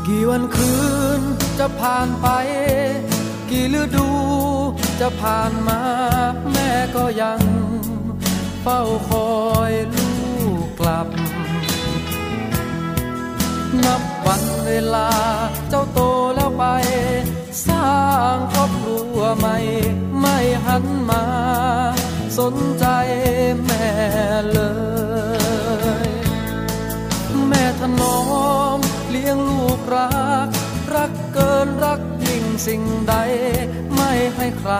กี่วันคืน จะผ่านไป กี่ฤดูจะผ่านมา แม่ก็ยัง เฝ้าคอยลูกกลับ นับวันเวลาเจ้าโตแล้วไป สร้างครอบครัวใหม่ ไม่หันมา สนใจแม่เลย แม่ถนอมเลี้ยงลูกรัก รักเกินรักยิ่งสิ่งใด ไม่ให้ใคร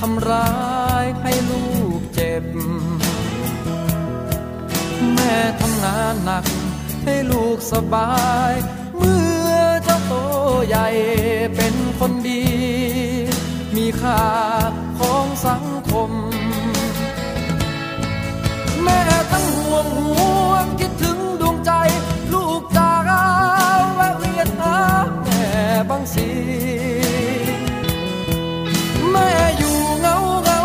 ทำร้ายให้ลูกเจ็บ แม่ทำงานหนักให้ลูกสบาย เมื่อเจ้าโตใหญ่เป็นคนดี มีค่าของสังคม แม่ทั้งห่วงห่วงคิดถึง บางสีแม่อยู่เงาเงา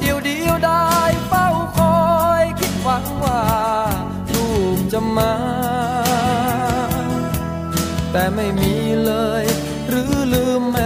เดียวเดียวได้เฝ้าคอยคิดหวังว่าลูกจะมา แต่ไม่มีเลย หรือลืมแม่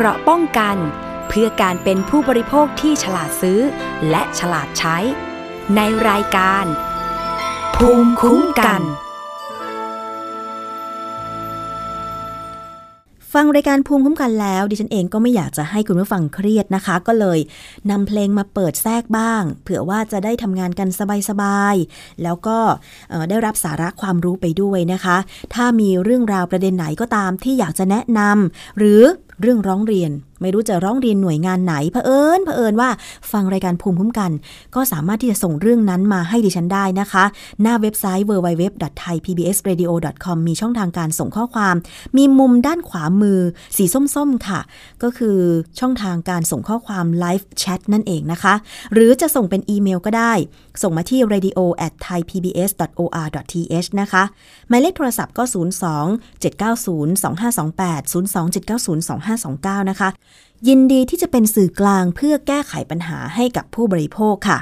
เกราะป้องกัน เพื่อการเป็นผู้บริโภคที่ฉลาดซื้อ และฉลาดใช้ ในรายการ ภูมิคุ้มกัน ฟังรายการภูมิคุ้มกันแล้ว ดิฉันเองก็ไม่อยากจะให้คุณผู้ฟังเครียดนะคะ ก็เลยนำเพลงมาเปิดแทรกบ้าง เผื่อว่าจะได้ทำงานกันสบายๆแล้วก็ได้รับสาระความรู้ไปด้วยนะคะ ถ้ามีเรื่องราวประเด็นไหนก็ตามที่อยากจะแนะนำหรือ เรื่องร้องเรียนไม่รู้จะร้องเรียนหน่วยงานไหนเผอิญเผอิญว่าฟังรายการภูมิคุ้มกัน ก็สามารถที่จะส่งเรื่องนั้นมาให้ดิฉันได้นะคะ หน้าเว็บไซต์ www.thaipbsradio.com มีช่องทางการส่งข้อความ มีมุมด้านขวามือสีส้มๆค่ะ ก็คือช่องทางการส่งข้อความ live chat นั่นเองนะคะ หรือจะส่งเป็นอีเมลก็ได้ ส่งมาที่ radio at thaipbs.or.th นะคะหมายเลขโทรศัพท์ก็ 02 790 2528 02 790 2529 นะคะยินดีที่จะเป็นสื่อกลางเพื่อแก้ไขปัญหาให้กับผู้บริโภคค่ะ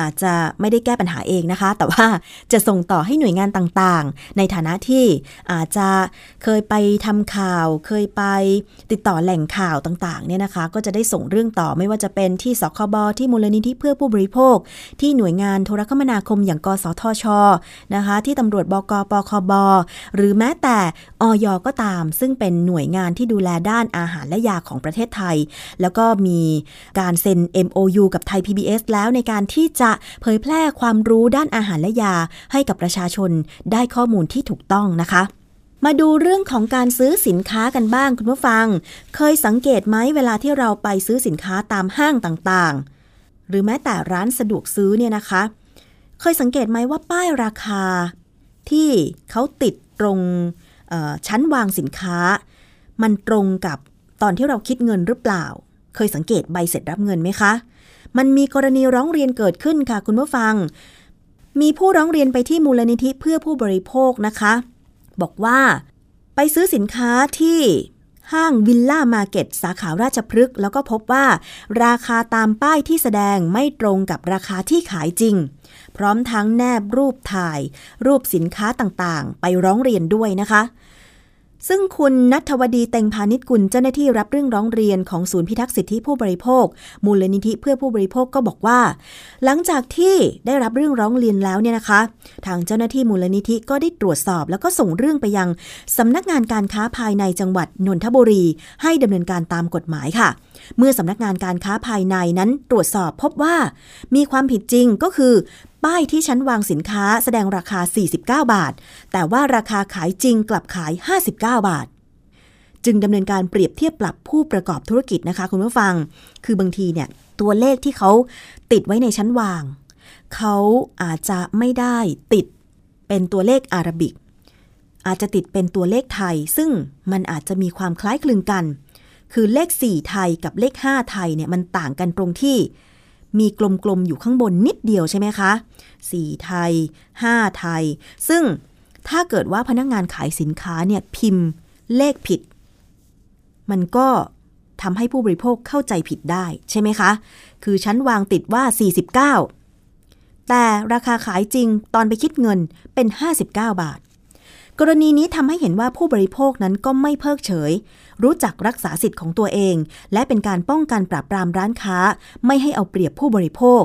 อาจจะไม่ได้แก้ปัญหาเองนะคะ แต่ว่าจะส่งต่อให้หน่วยงานต่างๆ ในฐานะที่อาจจะเคยไปทำข่าว เคยไปติดต่อแหล่งข่าวต่างๆเนี่ยนะคะ ก็จะได้ส่งเรื่องต่อไม่ว่าจะเป็นที่สคบที่มูลนิธิเพื่อผู้บริโภค ที่หน่วยงานโทรคมนาคมอย่างกสทชนะคะ ที่ตำรวจบกปคบหรือแม้แต่ออยก็ตาม ซึ่งเป็นหน่วยงานที่ดูแลด้านอาหารและยาของประเทศไทย แล้วก็มีการเซ็น MOU กับไทย PBS แล้วในการที่จะเผยแพร่ความรู้ด้านอาหารและยาให้กับประชาชนได้ข้อมูลที่ถูกต้องนะคะ มาดูเรื่องของการซื้อสินค้ากันบ้างคุณผู้ฟัง เคยสังเกตไหมเวลาที่เราไปซื้อสินค้าตามห้างต่างๆ หรือแม้แต่ร้านสะดวกซื้อเนี่ยนะคะ เคยสังเกตไหมว่าป้ายราคาที่เขาติดตรงชั้นวางสินค้า มันตรงกับตอนที่เราคิดเงินหรือเปล่า เคยสังเกตใบเสร็จรับเงินไหมคะ มันมีกรณีร้องเรียนเกิดขึ้นค่ะคุณผู้ฟัง มีผู้ร้องเรียนไปที่มูลนิธิเพื่อผู้บริโภคนะคะ บอกว่าไปซื้อสินค้าที่ห้างวิลล่ามาเก็ตสาขาราชพฤกษ์แล้วก็พบว่า ราคาตามป้ายที่แสดงไม่ตรงกับราคาที่ขายจริง พร้อมทั้งแนบรูปถ่าย รูปสินค้าต่างๆ ไปร้องเรียนด้วยนะคะ ซึ่งคุณนัทวดีเต็งพาณิชกุลเจ้าหน้าที่รับเรื่องร้องเรียนของศูนย์พิทักษ์สิทธิผู้บริโภค มูลนิธิเพื่อผู้บริโภคก็บอกว่า หลังจากที่ได้รับเรื่องร้องเรียนแล้วเนี่ยนะคะ ทางเจ้าหน้าที่มูลนิธิก็ได้ตรวจสอบ แล้วก็ส่งเรื่องไปยังสำนักงานการค้าภายในจังหวัดนนทบุรี ให้ดำเนินการตามกฎหมายค่ะ เมื่อสำนักงานการค้าภายในนั้นตรวจสอบพบว่า มีความผิดจริงก็คือ ป้ายที่ชั้นวางสินค้าแสดงราคา 49 บาท แต่ว่าราคาขายจริงกลับขาย 59 บาท จึงดำเนินการเปรียบเทียบปรับผู้ประกอบธุรกิจนะคะคุณผู้ฟัง คือบางทีเนี่ยตัวเลขที่เขาติดไว้ในชั้นวาง เขาอาจจะไม่ได้ติดเป็นตัวเลขอารบิก อาจจะติดเป็นตัวเลขไทย ซึ่งมันอาจจะมีความคล้ายคลึงกัน คือเลข 4 ไทยกับเลข 5 ไทยเนี่ยมันต่างกันตรงที่ มีกลมๆอยู่ข้างบนนิดเดียวใช่ไหมคะ4ไทย 5 ไทย ซึ่งถ้าเกิดว่าพนักงงานขายสินค้าเนี่ยพิมพ์เลขผิด มันก็ทำให้ผู้บริโภคเข้าใจผิดได้ใช่ไหมคะ คือชั้นวางติดว่า 49 แต่ราคาขายจริงตอนไปคิดเงินเป็น 59 บาท กรณีนี้ทำให้เห็นว่าผู้บริโภคนั้นก็ไม่เพิกเฉย รู้จักรักษาสิทธิ์ของตัวเอง และเป็นการป้องกันปราบปรามร้านค้า ไม่ให้เอาเปรียบผู้บริโภค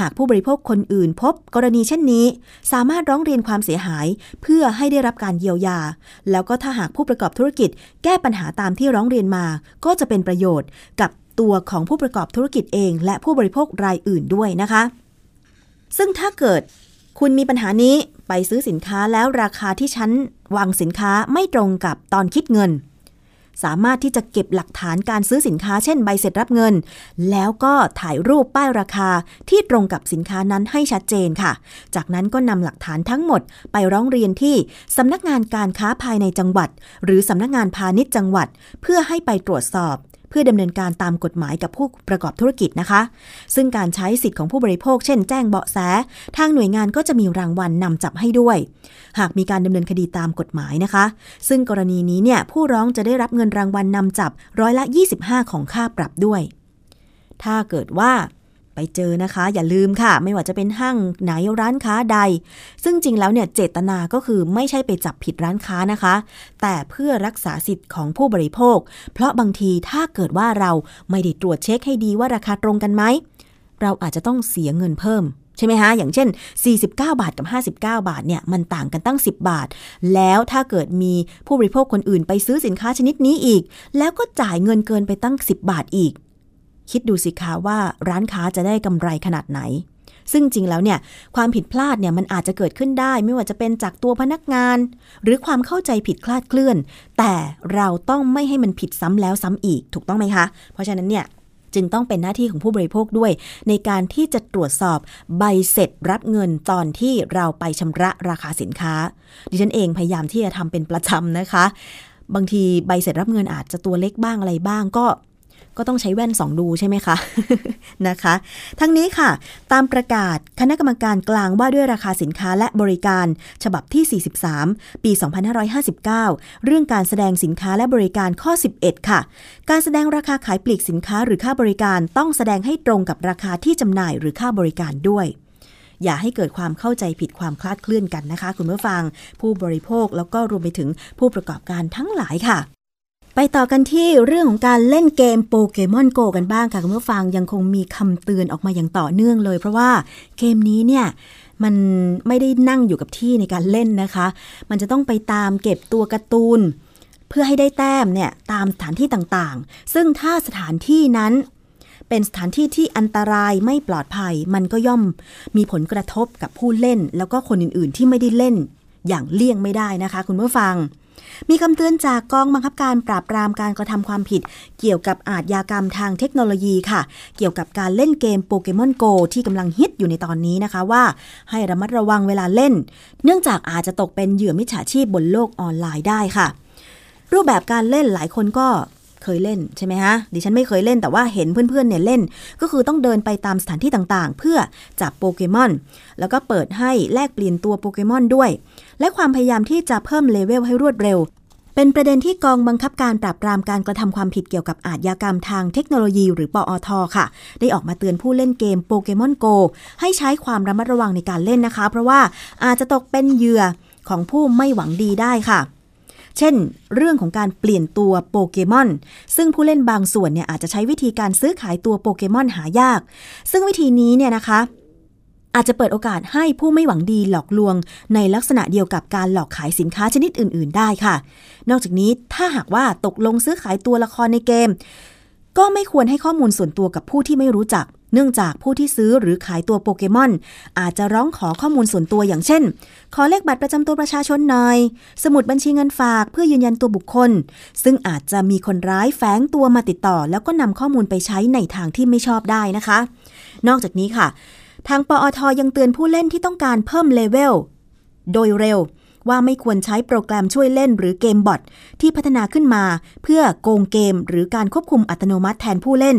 หากผู้บริโภคคนอื่นพบกรณีเช่นนี้ สามารถร้องเรียนความเสียหาย เพื่อให้ได้รับการเยียวยา แล้วก็ถ้าหากผู้ประกอบธุรกิจ แก้ปัญหาตามที่ร้องเรียนมา ก็จะเป็นประโยชน์กับตัวของผู้ประกอบธุรกิจเอง และผู้บริโภครายอื่นด้วยนะคะ ซึ่งถ้าเกิด คุณมีปัญหานี้ไปซื้อสินค้าแล้วราคาที่ชั้นวางสินค้าไม่ตรงกับตอนคิดเงิน สามารถที่จะเก็บหลักฐานการซื้อสินค้าเช่นใบเสร็จรับเงิน แล้วก็ถ่ายรูปป้ายราคาที่ตรงกับสินค้านั้นให้ชัดเจนค่ะ จากนั้นก็นำหลักฐานทั้งหมดไปร้องเรียนที่สำนักงานการค้าภายในจังหวัด หรือสำนักงานพาณิชย์จังหวัด เพื่อให้ไปตรวจสอบ เพื่อดำเนินการตามกฎหมายกับผู้ประกอบธุรกิจนะคะ ซึ่งการใช้สิทธิ์ของผู้บริโภค เช่นแจ้งเบาะแส ทางหน่วยงานก็จะมีรางวัลนนำจับให้ด้วย หากมีการดำเนินคดีตามกฎหมายนะคะ ซึ่งกรณีนี้เนี่ยผู้ร้องจะได้รับเงินรางวัลนนำจับร้อยละ 25 ของค่าปรับด้วย ถ้าเกิดว่า ไปเจอนะคะ อย่าลืมค่ะ ไม่ว่าจะเป็นห้างไหนร้านค้าใด ซึ่งจริงแล้วเนี่ยเจตนาก็คือไม่ใช่ไปจับผิดร้านค้านะคะ แต่เพื่อรักษาสิทธิ์ของผู้บริโภค เพราะบางทีถ้าเกิดว่าเราไม่ได้ตรวจเช็คให้ดีว่าราคาตรงกันไหมเราอาจจะต้องเสียเงินเพิ่มใช่ไหมฮะ อย่างเช่น 49 บาทกับ 59 บาทเนี่ย มันต่างกันตั้ง 10 บาท แล้วถ้าเกิดมีผู้บริโภคคนอื่นไปซื้อสินค้าชนิดนี้อีก แล้วก็จ่ายเงินเกินไปตั้ง 10 บาทอีก คิดดูสิคะว่าร้านค้าจะได้กำไรขนาดไหน ซึ่งจริงแล้วเนี่ยความผิดพลาดเนี่ยมันอาจจะเกิดขึ้นได้ ไม่ว่าจะเป็นจากตัวพนักงาน หรือความเข้าใจผิดคลาดเคลื่อน แต่เราต้องไม่ให้มันผิดซ้ำแล้วซ้ำอีกถูกต้องไหมคะ เพราะฉะนั้นเนี่ยจึงต้องเป็นหน้าที่ของผู้บริโภคด้วย ในการที่จะตรวจสอบใบเสร็จรับเงินตอนที่เราไปชำระราคาสินค้า ดิฉันเองพยายามที่จะทำเป็นประจำนะคะ บางทีใบเสร็จรับเงินอาจจะตัวเล็กบ้างอะไรบ้าง ก็ ก็ต้องใช้แว่นสองดูใช่ไหมคะนะคะ ทั้งนี้ค่ะ ตามประกาศคณะกรรมการกลางว่าด้วยราคาสินค้าและบริการ ฉบับที่ 43 ปี 2559 เรื่องการแสดงสินค้าและบริการข้อ 11 ค่ะ การแสดงราคาขายปลีกสินค้าหรือค่าบริการต้องแสดงให้ตรงกับราคาที่จำหน่ายหรือค่าบริการด้วยอย่าให้เกิดความเข้าใจผิดความคลาดเคลื่อนกันนะคะ คุณผู้ฟัง ผู้บริโภคแล้วก็รวมไปถึงผู้ประกอบการทั้งหลายค่ะ ไปต่อกันที่เรื่องของการเล่นเกมโปเกมอนโกกันบ้างค่ะคุณผู้ฟังยังคงมีคำเตือนออกมาอย่างต่อเนื่องเลย เพราะว่าเกมนี้เนี่ยมันไม่ได้นั่งอยู่กับที่ในการเล่นนะคะ มันจะต้องไปตามเก็บตัวการ์ตูน เพื่อให้ได้แต้มเนี่ยตามสถานที่ต่างๆ ซึ่งถ้าสถานที่นั้น เป็นสถานที่ที่อันตรายไม่ปลอดภัย มันก็ย่อมมีผลกระทบกับผู้เล่น แล้วก็คนอื่นๆ ที่ไม่ได้เล่นอย่างเลี่ยงไม่ได้นะคะ คุณผู้ฟัง มีคำเตือนจากกองบังคับการปราบปรามการกระทำความผิด เกี่ยวกับอาชญากรรมทางเทคโนโลยีค่ะ เกี่ยวกับการเล่นเกมโปเกมอนโกที่กำลังฮิตอยู่ในตอนนี้นะคะว่า ให้ระมัดระวังเวลาเล่น เนื่องจากอาจจะตกเป็นเหยื่อมิจฉาชีพบนโลกออนไลน์ได้ค่ะ รูปแบบการเล่นหลายคนก็ เคยเล่นใช่ไหมฮะดิฉันไม่เคยเล่นแต่ว่าเห็นเพื่อนๆเนี่ยเล่น ก็คือต้องเดินไปตามสถานที่ต่างๆ เพื่อจับโปเกมอน แล้วก็เปิดให้แลกเปลี่ยนตัวโปเกมอนด้วย และความพยายามที่จะเพิ่มเลเวลให้รวดเร็ว เป็นประเด็นที่กองบังคับการปราบปรามการกระทำความผิดเกี่ยวกับอาชญากรรมทางเทคโนโลยี หรือปอทค่ะ ได้ออกมาเตือนผู้เล่นเกมโปเกมอนโกให้ใช้ความระมัดระวังในการเล่นนะคะ เพราะว่าอาจจะตกเป็นเหยื่อของผู้ไม่หวังดีได้ค่ะ เช่น เรื่องของการเปลี่ยนตัวโปเกมอน ซึ่งผู้เล่นบางส่วนเนี่ยอาจจะใช้วิธีการซื้อขายตัวโปเกมอนหายาก ซึ่งวิธีนี้เนี่ยนะคะอาจจะเปิดโอกาสให้ผู้ไม่หวังดีหลอกลวง ในลักษณะเดียวกับการหลอกขายสินค้าชนิดอื่น ๆ ได้ค่ะ นอกจากนี้ถ้าหากว่าตกลงซื้อขายตัวละครในเกม ก็ไม่ควรให้ข้อมูลส่วนตัวกับผู้ที่ไม่รู้จัก เนื่องจากผู้ที่ซื้อหรือขายตัวโปเกมอน อาจจะร้องขอข้อมูลส่วนตัวอย่างเช่น ขอเลขบัตรประจำตัวประชาชนหน่อย สมุดบัญชีเงินฝากเพื่อยืนยันตัวบุคคล ซึ่งอาจจะมีคนร้ายแฝงตัวมาติดต่อ แล้วก็นำข้อมูลไปใช้ในทางที่ไม่ชอบได้นะคะ นอกจากนี้ค่ะ ทางปอทยังเตือนผู้เล่นที่ต้องการเพิ่มเลเวลโดยเร็ว ว่าไม่ควรใช้โปรแกรมช่วยเล่นหรือเกมบอทที่พัฒนาขึ้นมา เพื่อโกงเกม หรือการควบคุมอัตโนมัติแทนผู้เล่น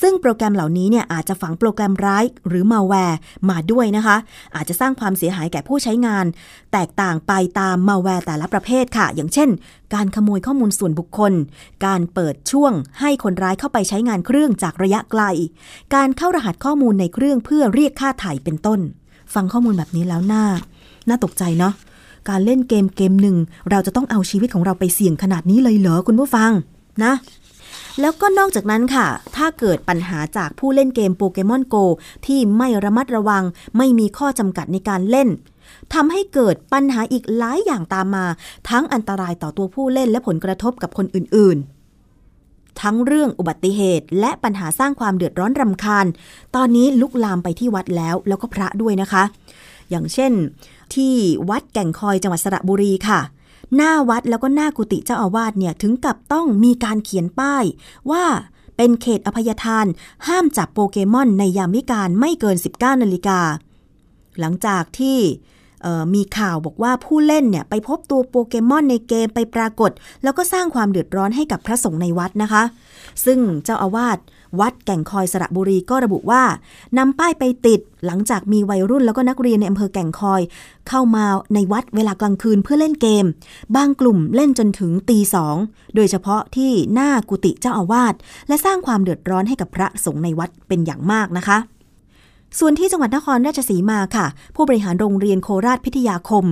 ซึ่งโปรแกรมเหล่านี้เนี่ยอาจจะฝังโปรแกรมร้ายหรือมาแวร์มาด้วยนะคะ อาจจะสร้างความเสียหายแก่ผู้ใช้งาน แตกต่างไปตามมาแวร์แต่ละประเภทค่ะ อย่างเช่น การขโมยข้อมูลส่วนบุคคล การเปิดช่วง ให้คนร้ายเข้าไปใช้งานเครื่องจากระยะไกล การเข้ารหัสข้อมูลในเครื่องเพื่อเรียกค่าไถ่เป็นต้น ฟังข้อมูลแบบนี้แล้วน่าน่าตกใจเนาะ การเล่นเกมเกมหนึ่ง เราจะต้องเอาชีวิตของเราไปเสี่ยงขนาดนี้เลยเหรอคุณผู้ฟังนะ แล้วก็นอกจากนั้นค่ะ ถ้าเกิดปัญหาจากผู้เล่นเกมโปเกมอนโกที่ไม่ระมัดระวัง ไม่มีข้อจำกัดในการเล่นทำให้เกิดปัญหาอีกหลายอย่างตามมา ทั้งอันตรายต่อตัวผู้เล่นและผลกระทบกับคนอื่น ๆ ทั้งเรื่องอุบัติเหตุ และปัญหาสร้างความเดือดร้อนรำคาญ ตอนนี้ลุกลามไปที่วัดแล้วแล้วก็พระด้วยนะคะ อย่างเช่น ที่วัดแก่งคอยจังหวัดสระบุรีค่ะ หน้าวัดแล้วก็หน้ากุฏิเจ้าอาวาสเนี่ยถึงกับต้องมีการเขียนป้ายว่าเป็นเขตอภัยทาน ห้ามจับโปเกมอนในยามวิการไม่เกิน 19นาฬิกา หลังจากที่มีข่าวบอกว่าผู้เล่นเนี่ยไปพบตัวโปเกมอนในเกมไปปรากฏ แล้วก็สร้างความเดือดร้อนให้กับพระสงฆ์ในวัดนะคะ ซึ่งเจ้าอาวาส วัดแก่งคอยสระบุรีก็ระบุว่านำป้ายไปติดหลังจากมีวัยรุ่นแล้วก็นักเรียนในอำเภอแก่งคอย เข้ามาในวัดเวลากลางคืนเพื่อเล่นเกม บางกลุ่มเล่นจนถึงตีสองโดยเฉพาะที่หน้ากุฏิเจ้าอาวาสและสร้างความเดือดร้อนให้กับพระสงฆ์ในวัดเป็นอย่างมากนะคะ ส่วนที่จังหวัดนครราชสีมาค่ะ ผู้บริหารโรงเรียนโคราชพิทยาคม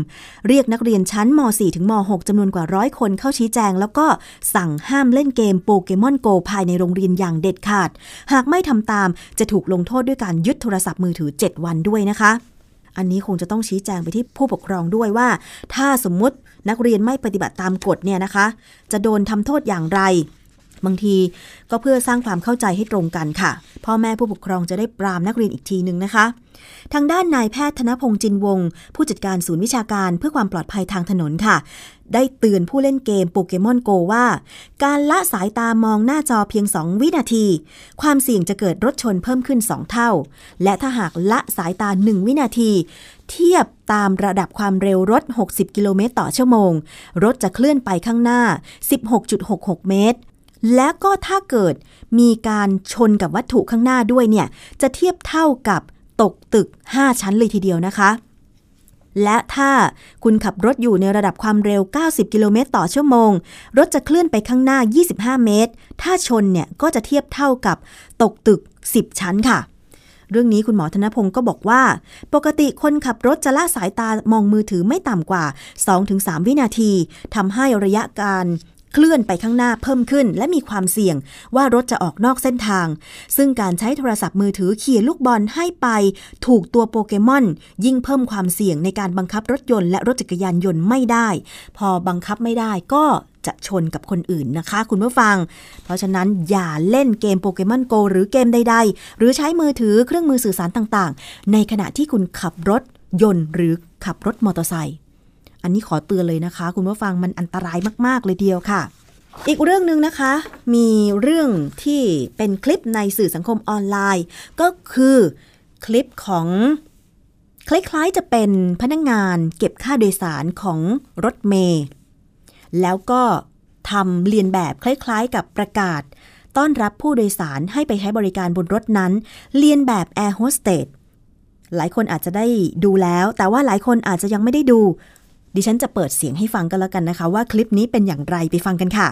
เรียกนักเรียนชั้นม .4 ถึงม .6 จำนวนกว่าร้อยคนเข้าชี้แจง แล้วก็สั่งห้ามเล่นเกมโปเกมอนโกภายในโรงเรียนอย่างเด็ดขาด หากไม่ทำตามจะถูกลงโทษด้วยการยึดโทรศัพท์มือถือ 7 วันด้วยนะคะ อันนี้คงจะต้องชี้แจงไปที่ผู้ปกครองด้วยว่า ถ้าสมมตินักเรียนไม่ปฏิบัติตามกฎเนี่ยนะคะ จะโดนทำโทษอย่างไร บางทีก็เพื่อสร้างความเข้าใจให้ตรงกันค่ะ พ่อแม่ผู้ปกครองจะได้ปรามนักเรียนอีกทีหนึ่งนะคะ ทางด้านนายแพทย์ธนพงศ์จินวงศ์ผู้จัดการศูนย์วิชาการเพื่อความปลอดภัยทางถนนค่ะ ได้เตือนผู้เล่นเกมโปเกมอนโกว่า การละสายตามองหน้าจอเพียง 2 วินาที ความเสี่ยงจะเกิดรถชนเพิ่มขึ้น 2 เท่า และถ้าหากละสายตา 1 วินาที เทียบตามระดับความเร็วรถ 60 กิโลเมตรต่อชั่วโมง รถจะเคลื่อนไปข้างหน้า 16.66 เมตร และก็ถ้าเกิดมีการชนกับวัตถุข้างหน้าด้วยเนี่ย จะเทียบเท่ากับตกตึก 5 ชั้นเลยทีเดียวนะคะ และถ้าคุณขับรถอยู่ในระดับความเร็ว 90 กิโลเมตรต่อชั่วโมง รถจะเคลื่อนไปข้างหน้า 25 เมตร ถ้าชนเนี่ยก็จะเทียบเท่ากับตกตึก 10 ชั้นค่ะเรื่องนี้คุณหมอธนพงศ์ก็บอกว่า ปกติคนขับรถจะละสายตามองมือถือไม่ต่ำกว่า 2-3 วินาทีทำให้ระยะการ เคลื่อนไปข้างหน้าเพิ่มขึ้น และมีความเสี่ยงว่ารถจะออกนอกเส้นทาง ซึ่งการใช้โทรศัพท์มือถือเขี่ยลูกบอลให้ไป ถูกตัวโปเกมอน ยิ่งเพิ่มความเสี่ยงในการบังคับรถยนต์และรถจักรยานยนต์ไม่ได้ พอบังคับไม่ได้ก็จะชนกับคนอื่นนะคะ คุณผู้ฟัง เพราะฉะนั้นอย่าเล่นเกมโปเกมอนโกหรือเกมใดๆ หรือใช้มือถือเครื่องมือสื่อสารต่างๆ ในขณะที่คุณขับรถยนต์หรือขับรถมอเตอร์ไซค์ อันนี้ขอเตือนเลยนะคะ คุณผู้ฟังมันอันตรายมาก ๆ เลยเดียวค่ะ อีกเรื่องหนึ่งนะคะ มีเรื่องที่เป็นคลิปในสื่อสังคมออนไลน์ ก็คือคลิปของคล้ายๆจะเป็นพนักงงานเก็บค่าโดยสารของรถเมย์แล้วก็ทำเลียนแบบคล้ายๆ กับประกาศ ต้อนรับผู้โดยสารให้ไปใช้บริการบนรถนั้น เลียนแบบแอร์โฮสเตสหลายคนอาจจะได้ดูแล้ว แต่ว่าหลายคนอาจจะยังไม่ได้ดู ดิฉันจะเปิดเสียงให้ฟังกันแล้วกันนะคะ ว่าคลิปนี้เป็นอย่างไรไปฟังกันค่ะ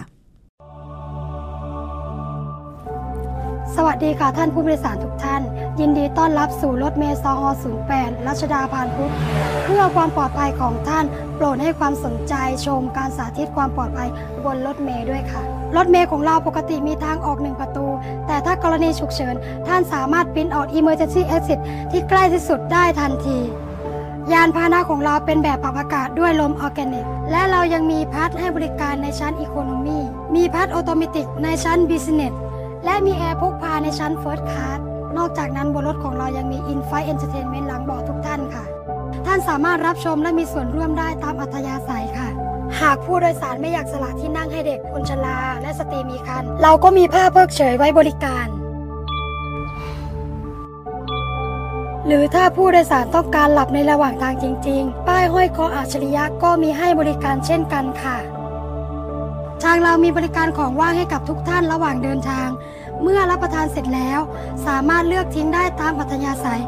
สวัสดีค่ะท่านผู้บริสารทุกท่าน ยินดีต้อนรับสู่รถเมล์ซอ08รัชดาพานพุทธเพื่อความปลอดภัยของท่าน โปรดให้ความสนใจชมการสาธิตความปลอดภัยบนรถเมล์ด้วยค่ะ รถเมล์ของเราปกติมีทางออกหนึ่งประตู แต่ถ้ากรณีฉุกเฉิน ท่านสามารถปิ้นออก Emergency Exit ที่ใกล้ที่สุดได้ทันที ยานพาหนะของเราเป็นแบบปรับอากาศด้วยลมออร์แกนิก และเรายังมีพัดให้บริการในชั้นอีโคโนมีมีพัด automatic ในชั้น business และมีแอร์พกพาในชั้น first class นอกจากนั้นบนรถของเรายังมี in-flight entertainment หลังเบาะทุกท่านค่ะ ท่านสามารถรับชมและมีส่วนร่วมได้ตามอัธยาศัยค่ะ หากผู้โดยสารไม่อยากสละที่นั่งให้เด็กคนชราและสตรีมีครรภ์เราก็มีผ้าเพิกเฉยไว้บริการ หรือถ้าผู้โดยสารต้องการหลับในระหว่างทางจริง ๆ ป้ายห้อยคออัจฉริยะก็มีให้บริการเช่นกันค่ะ ทางเรามีบริการของว่างให้กับทุกท่านระหว่างเดินทาง เมื่อรับประทานเสร็จแล้ว สามารถเลือกทิ้งได้ตามอัธยาศัย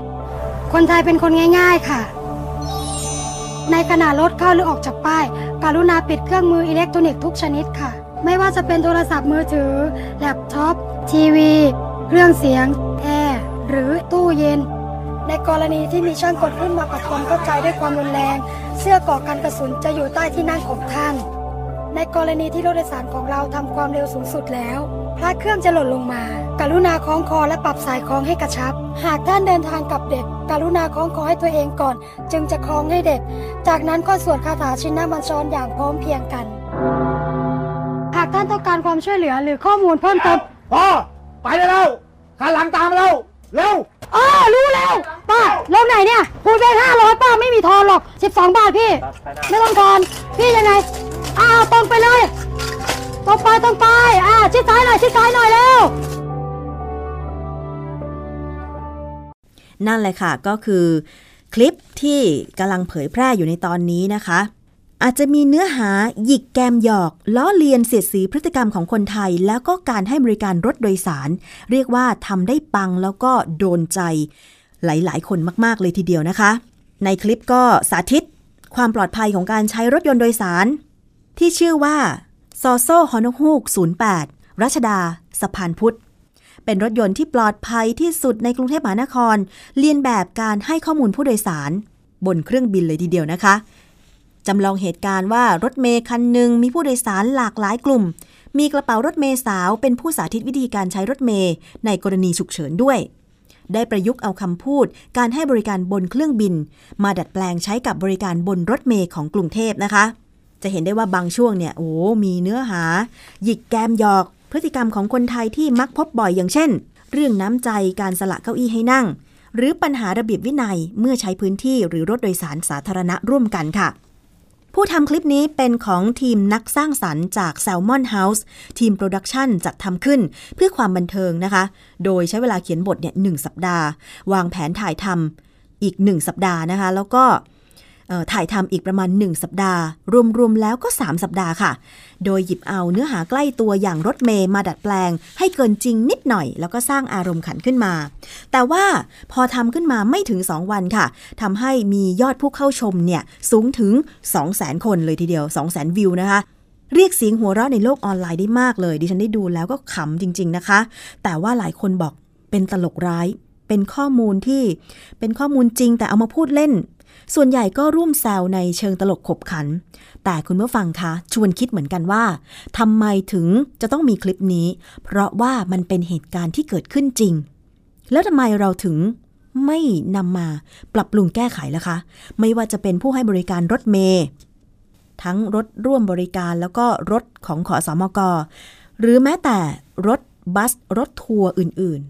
คนไทยเป็นคนง่าย ๆค่ะ ในขณะรถเข้าหรือออกจากป้าย กรุณาปิดเครื่องมืออิเล็กทรอนิกส์ทุกชนิดค่ะ ไม่ว่าจะเป็นโทรศัพท์มือถือ แล็ปท็อป ทีวี เครื่องเสียง แอร์ หรือตู้เย็น ในกรณีที่มีช่างกดขึ้นมากับความเข้าใจด้วยความรุนแรง เสื้อก่อกันกระสุนจะอยู่ใต้ที่นั่งของท่าน ในกรณีที่รถโดยสารของเราทำความเร็วสูงสุดแล้ว พระเครื่องจะหล่นลงมา กรุณาคล้องคอและปรับสายคล้องให้กระชับ หากท่านเดินทางกับเด็ก กรุณาคล้องคอให้ตัวเองก่อน จึงจะคล้องให้เด็ก จากนั้นก็สวดคาถาชินนาบัญชรอย่างพร้อมเพียงกัน หากท่านต้องการความช่วยเหลือหรือข้อมูลเพิ่มเติมพ่อไปได้แล้วขันหลังตามมาเร็ว อ๋อรู้แล้วป้าลงไหนเนี่ยพูดไปห้าร้อยป้าไม่มีทอนหรอกสิบสองบาทพี่ ไม่ต้องทอน พี่ยังไงอ้าวตรงไปเลยตรงไปตรงไปอ่าชิดซ้ายหน่อยชิดซ้ายหน่อยเร็วนั่นแหละค่ะก็คือ คลิปที่กำลังเผยแพร่อยู่ในตอนนี้นะคะ อาจจะมีเนื้อหาหยิกแกมหยอก ล้อเลียนเสียดสีพฤติกรรมของคนไทย แล้วก็การให้บริการรถโดยสาร เรียกว่าทำได้ปังแล้วก็โดนใจ หลาย ๆ คนมากๆเลยทีเดียวนะคะ ในคลิปก็สาธิต ความปลอดภัยของการใช้รถยนต์โดยสาร ที่ชื่อว่าซอโซฮอนฮูก08 รัชดาสะพานพุทธเป็นรถยนต์ที่ปลอดภัยที่สุดในกรุงเทพมหานครเรียนแบบการให้ข้อมูลผู้โดยสาร บนเครื่องบินเลยทีเดียวนะคะ จำลองเหตุการณ์ว่ารถเมย์คันหนึ่งมีผู้โดยสารหลากหลายกลุ่ม มีกระเป๋ารถเมย์สาวเป็นผู้สาธิตวิธีการใช้รถเมย์ในกรณีฉุกเฉินด้วย ได้ประยุกต์เอาคำพูด การให้บริการบนเครื่องบิน มาดัดแปลงใช้กับบริการบนรถเมย์ของกรุงเทพนะคะ จะเห็นได้ว่าบางช่วงเนี่ยโอ้มีเนื้อหา หยิกแกมหยอกพพฤติกรรมของคนไทยที่มักพบบ่อยอย่างเช่น เรื่องน้ำใจการสละเก้าอี้ให้นั่ง หรือปัญหาระเบียบวินัยเมื่อใช้พื้นที่หรือรถโดยสารสาธารณะร่วมกันค่ะ ผู้ทำคลิปนี้เป็นของทีมนักสร้างสรรค์จาก Salmon House ทีม production จัดทำขึ้นเพื่อความบันเทิงนะคะ โดยใช้เวลาเขียนบทเนี่ยหนึ่งสัปดาห์ วางแผนถ่ายทำอีก 1 สัปดาห์นะคะ แล้วก็ ถ่ายทำอีกประมาณ 1 สัปดาห์ รวมๆแล้วก็ 3 สัปดาห์ค่ะ โดยหยิบเอาเนื้อหาใกล้ตัวอย่างรถเมล์มาดัดแปลง ให้เกินจริงนิดหน่อย แล้วก็สร้างอารมณ์ขันขึ้นมา แต่ว่าพอทำขึ้นมาไม่ถึง 2 วันค่ะทำให้มียอดผู้เข้าชมเนี่ยสูงถึง 200,000 คนเลยทีเดียว 200,000 วิวนะคะเรียกเสียงหัวเราะในโลกออนไลน์ได้มากเลย ดิฉันได้ดูแล้วก็ขำจริง ๆนะคะ แต่ว่าหลายคนบอกเป็นตลกร้าย เป็นข้อมูลที่เป็นข้อมูลจริง แต่เอามาพูดเล่น ส่วนใหญ่ก็ร่วมแซวในเชิงตลกขบขัน แต่คุณผู้ฟังคะชวนคิดเหมือนกันว่าทำไมถึงจะต้องมีคลิปนี้ เพราะว่ามันเป็นเหตุการณ์ที่เกิดขึ้นจริง แล้วทำไมเราถึงไม่นำมาปรับปรุงแก้ไขล่ะคะ ไม่ว่าจะเป็นผู้ให้บริการรถเมย์ทั้งรถร่วมบริการแล้วก็รถของขอสอมก หรือแม้แต่รถบัสรถทัวร์อื่น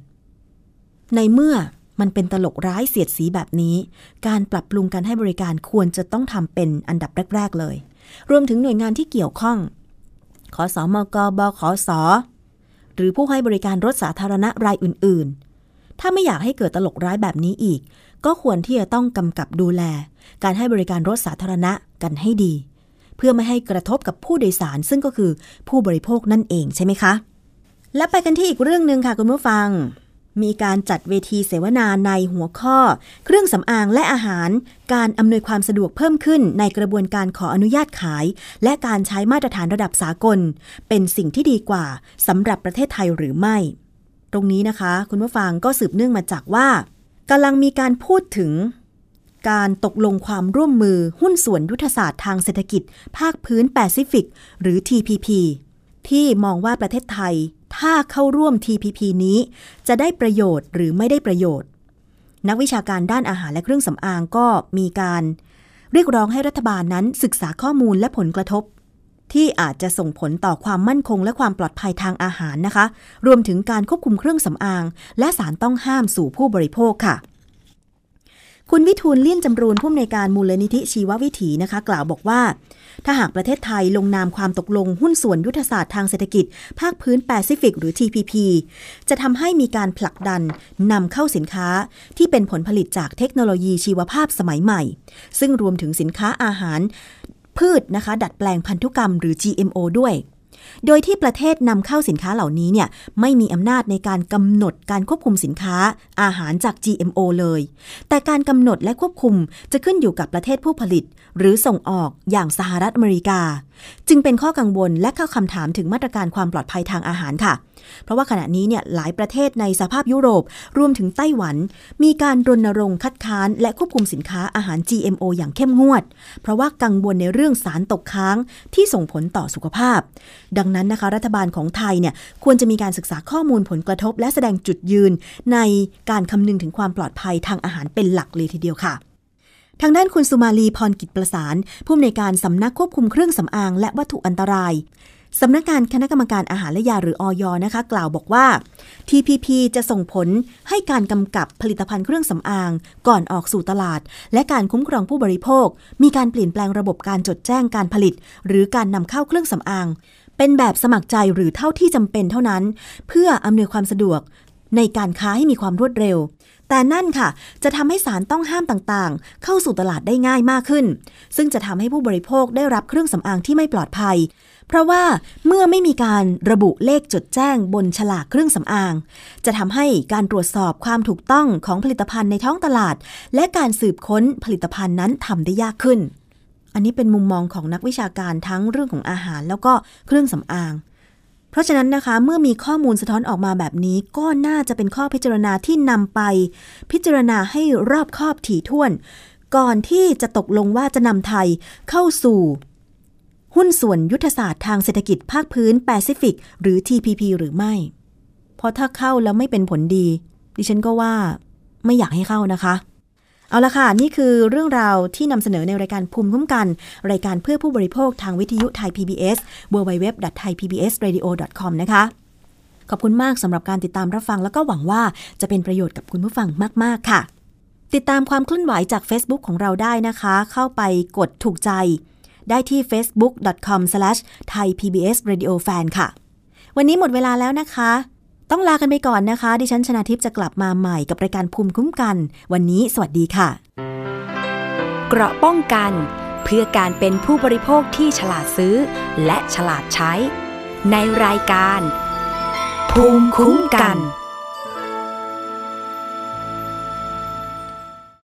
ๆ ในเมื่อ มันเป็นตลกร้ายเสียดสีแบบนี้ การปรับปรุงการให้บริการควรจะต้องทำเป็นอันดับแรก ๆ เลย รวมถึงหน่วยงานที่เกี่ยวข้องขอสอมกบขอสอหรือผู้ให้บริการรถสาธารณะรายอื่น ๆ ถ้าไม่อยากให้เกิดตลกร้ายแบบนี้อีก ก็ควรที่จะต้องกำกับดูแล การให้บริการรถสาธารณะกันให้ดี เพื่อไม่ให้กระทบกับผู้โดยสารซึ่งก็คือผู้บริโภคนั่นเองใช่ไหมคะ และไปกันที่อีกเรื่องหนึ่งค่ะคุณผู้ฟัง มีการจัดเวทีเสวนาในหัวข้อ เครื่องสำอางและอาหาร การอำนวยความสะดวกเพิ่มขึ้นในกระบวนการขออนุญาตขาย และการใช้มาตรฐานระดับสากล เป็นสิ่งที่ดีกว่าสำหรับประเทศไทยหรือไม่ ตรงนี้นะคะ คุณผู้ฟังก็สืบเนื่องมาจากว่ากำลังมีการพูดถึง การตกลงความร่วมมือหุ้นส่วนยุทธศาสตร์ทางเศรษฐกิจ ภาคพื้นแปซิฟิก หรือ TPP ที่มองว่าประเทศไทย ถ้าเข้าร่วม TPP นี้ จะได้ประโยชน์หรือไม่ได้ประโยชน์ นักวิชาการด้านอาหารและเครื่องสำอางก็มีการ เรียกร้องให้รัฐบาลนั้นศึกษาข้อมูลและผลกระทบ ที่อาจจะส่งผลต่อความมั่นคงและความปลอดภัยทางอาหารนะคะ รวมถึงการควบคุมเครื่องสำอาง และสารต้องห้ามสู่ผู้บริโภคค่ะ คุณวิทูลเลี่ยนจำรูนผู้อำนวยการมูลนิธิชีววิถีนะคะ กล่าวบอกว่า ถ้าหากประเทศไทยลงนามความตกลงหุ้นส่วนยุทธศาสตร์ทางเศรษฐกิจ ภาคพื้นแปซิฟิก หรือ TPP จะทำให้มีการผลักดันนำเข้าสินค้าที่เป็นผลผลิตจากเทคโนโลยีชีวภาพสมัยใหม่ ซึ่งรวมถึงสินค้าอาหาร พืชนะคะ ดัดแปลงพันธุกรรมหรือ GMO ด้วย โดยที่ประเทศนำเข้าสินค้าเหล่านี้เนี่ยไม่มีอำนาจในการกำหนดการควบคุมสินค้าอาหารจาก GMO เลย แต่การกำหนดและควบคุมจะขึ้นอยู่กับประเทศผู้ผลิต หรือส่งออกอย่างสหรัฐอเมริกา จึงเป็นข้อกังวลและข้อคำถามถึงมาตรการความปลอดภัยทางอาหารค่ะ เพราะว่าขณะนี้เนี่ยหลายประเทศในสภาพยุโรป รวมถึงไต้หวัน มีการรณรงค์คัดค้าน และควบคุมสินค้าอาหาร GMO อย่างเข้มงวด เพราะว่ากังวลในเรื่องสารตกค้างที่ส่งผลต่อสุขภาพ ดังนั้นนะคะรัฐบาลของไทยเนี่ยควรจะมีการศึกษาข้อมูลผลกระทบ และแสดงจุดยืน ในการคำนึงถึงความปลอดภัยทางอาหารเป็นหลักเลยทีเดียวค่ะทางด้านคุณสุมาลีพรกิจประสาน ผู้อำนวยการสำนักควบคุมเครื่องสำอางและวัตถุอันตราย สำนักงานคณะกรรมการอาหารและยาหรืออยนะคะ กล่าวบอกว่า TPP จะส่งผลให้การกำกับผลิตภัณฑ์เครื่องสำอาง ก่อนออกสู่ตลาด และการคุ้มครองผู้บริโภค มีการเปลี่ยนแปลงระบบการจดแจ้งการผลิต หรือการนำเข้าเครื่องสำอาง เป็นแบบสมัครใจหรือเท่าที่จำเป็นเท่านั้น เพื่ออำนวยความสะดวก ในการค้าให้มีความรวดเร็ว แต่นั่นค่ะ จะทำให้สารต้องห้ามต่างๆ เข้าสู่ตลาดได้ง่ายมากขึ้น ซึ่งจะทำให้ผู้บริโภคได้รับเครื่องสำอางที่ไม่ปลอดภัย เพราะว่าเมื่อไม่มีการระบุเลขจดแจ้งบนฉลากเครื่องสำอาง จะทำให้การตรวจสอบความถูกต้องของผลิตภัณฑ์ในท้องตลาด และการสืบค้นผลิตภัณฑ์นั้นทำได้ยากขึ้น อันนี้เป็นมุมมองของนักวิชาการทั้งเรื่องของอาหารแล้วก็เครื่องสำอาง เพราะฉะนั้นนะคะเมื่อมีข้อมูลสะท้อนออกมาแบบนี้ ก็น่าจะเป็นข้อพิจารณาที่นำไป พิจารณาให้รอบคอบถี่ถ้วน ก่อนที่จะตกลงว่าจะนำไทยเข้าสู่ หุ้นส่วนยุทธศาสตร์ทางเศรษฐกิจภาคพื้นแปซิฟิก หรือ TPP หรือไม่ เพราะถ้าเข้าแล้วไม่เป็นผลดี ดิฉันก็ว่าไม่อยากให้เข้านะคะ เอาละค่ะ นี่คือเรื่องราวที่นำเสนอในรายการภูมิคุ้มกัน รายการเพื่อผู้บริโภคทางวิทยุไทย PBS www.thaipbsradio.com นะคะขอบคุณมากสำหรับการติดตามรับฟัง แล้วก็หวังว่าจะเป็นประโยชน์กับคุณผู้ฟังมาก ๆ ค่ะ ติดตามความเคลื่อนไหวจาก Facebook ของเราได้นะคะ เข้าไปกดถูกใจ ได้ที่ facebook.com/thaipbsradiofan ค่ะ วันนี้หมดเวลาแล้วนะคะ ต้องลากันไปก่อนนะคะ ดิฉันชนะทิพย์จะกลับมาใหม่กับรายการภูมิคุ้มกัน วันนี้สวัสดีค่ะ เกราะป้องกัน เพื่อการเป็นผู้บริโภคที่ฉลาดซื้อ และฉลาดใช้ ในรายการ ภูมิคุ้มกัน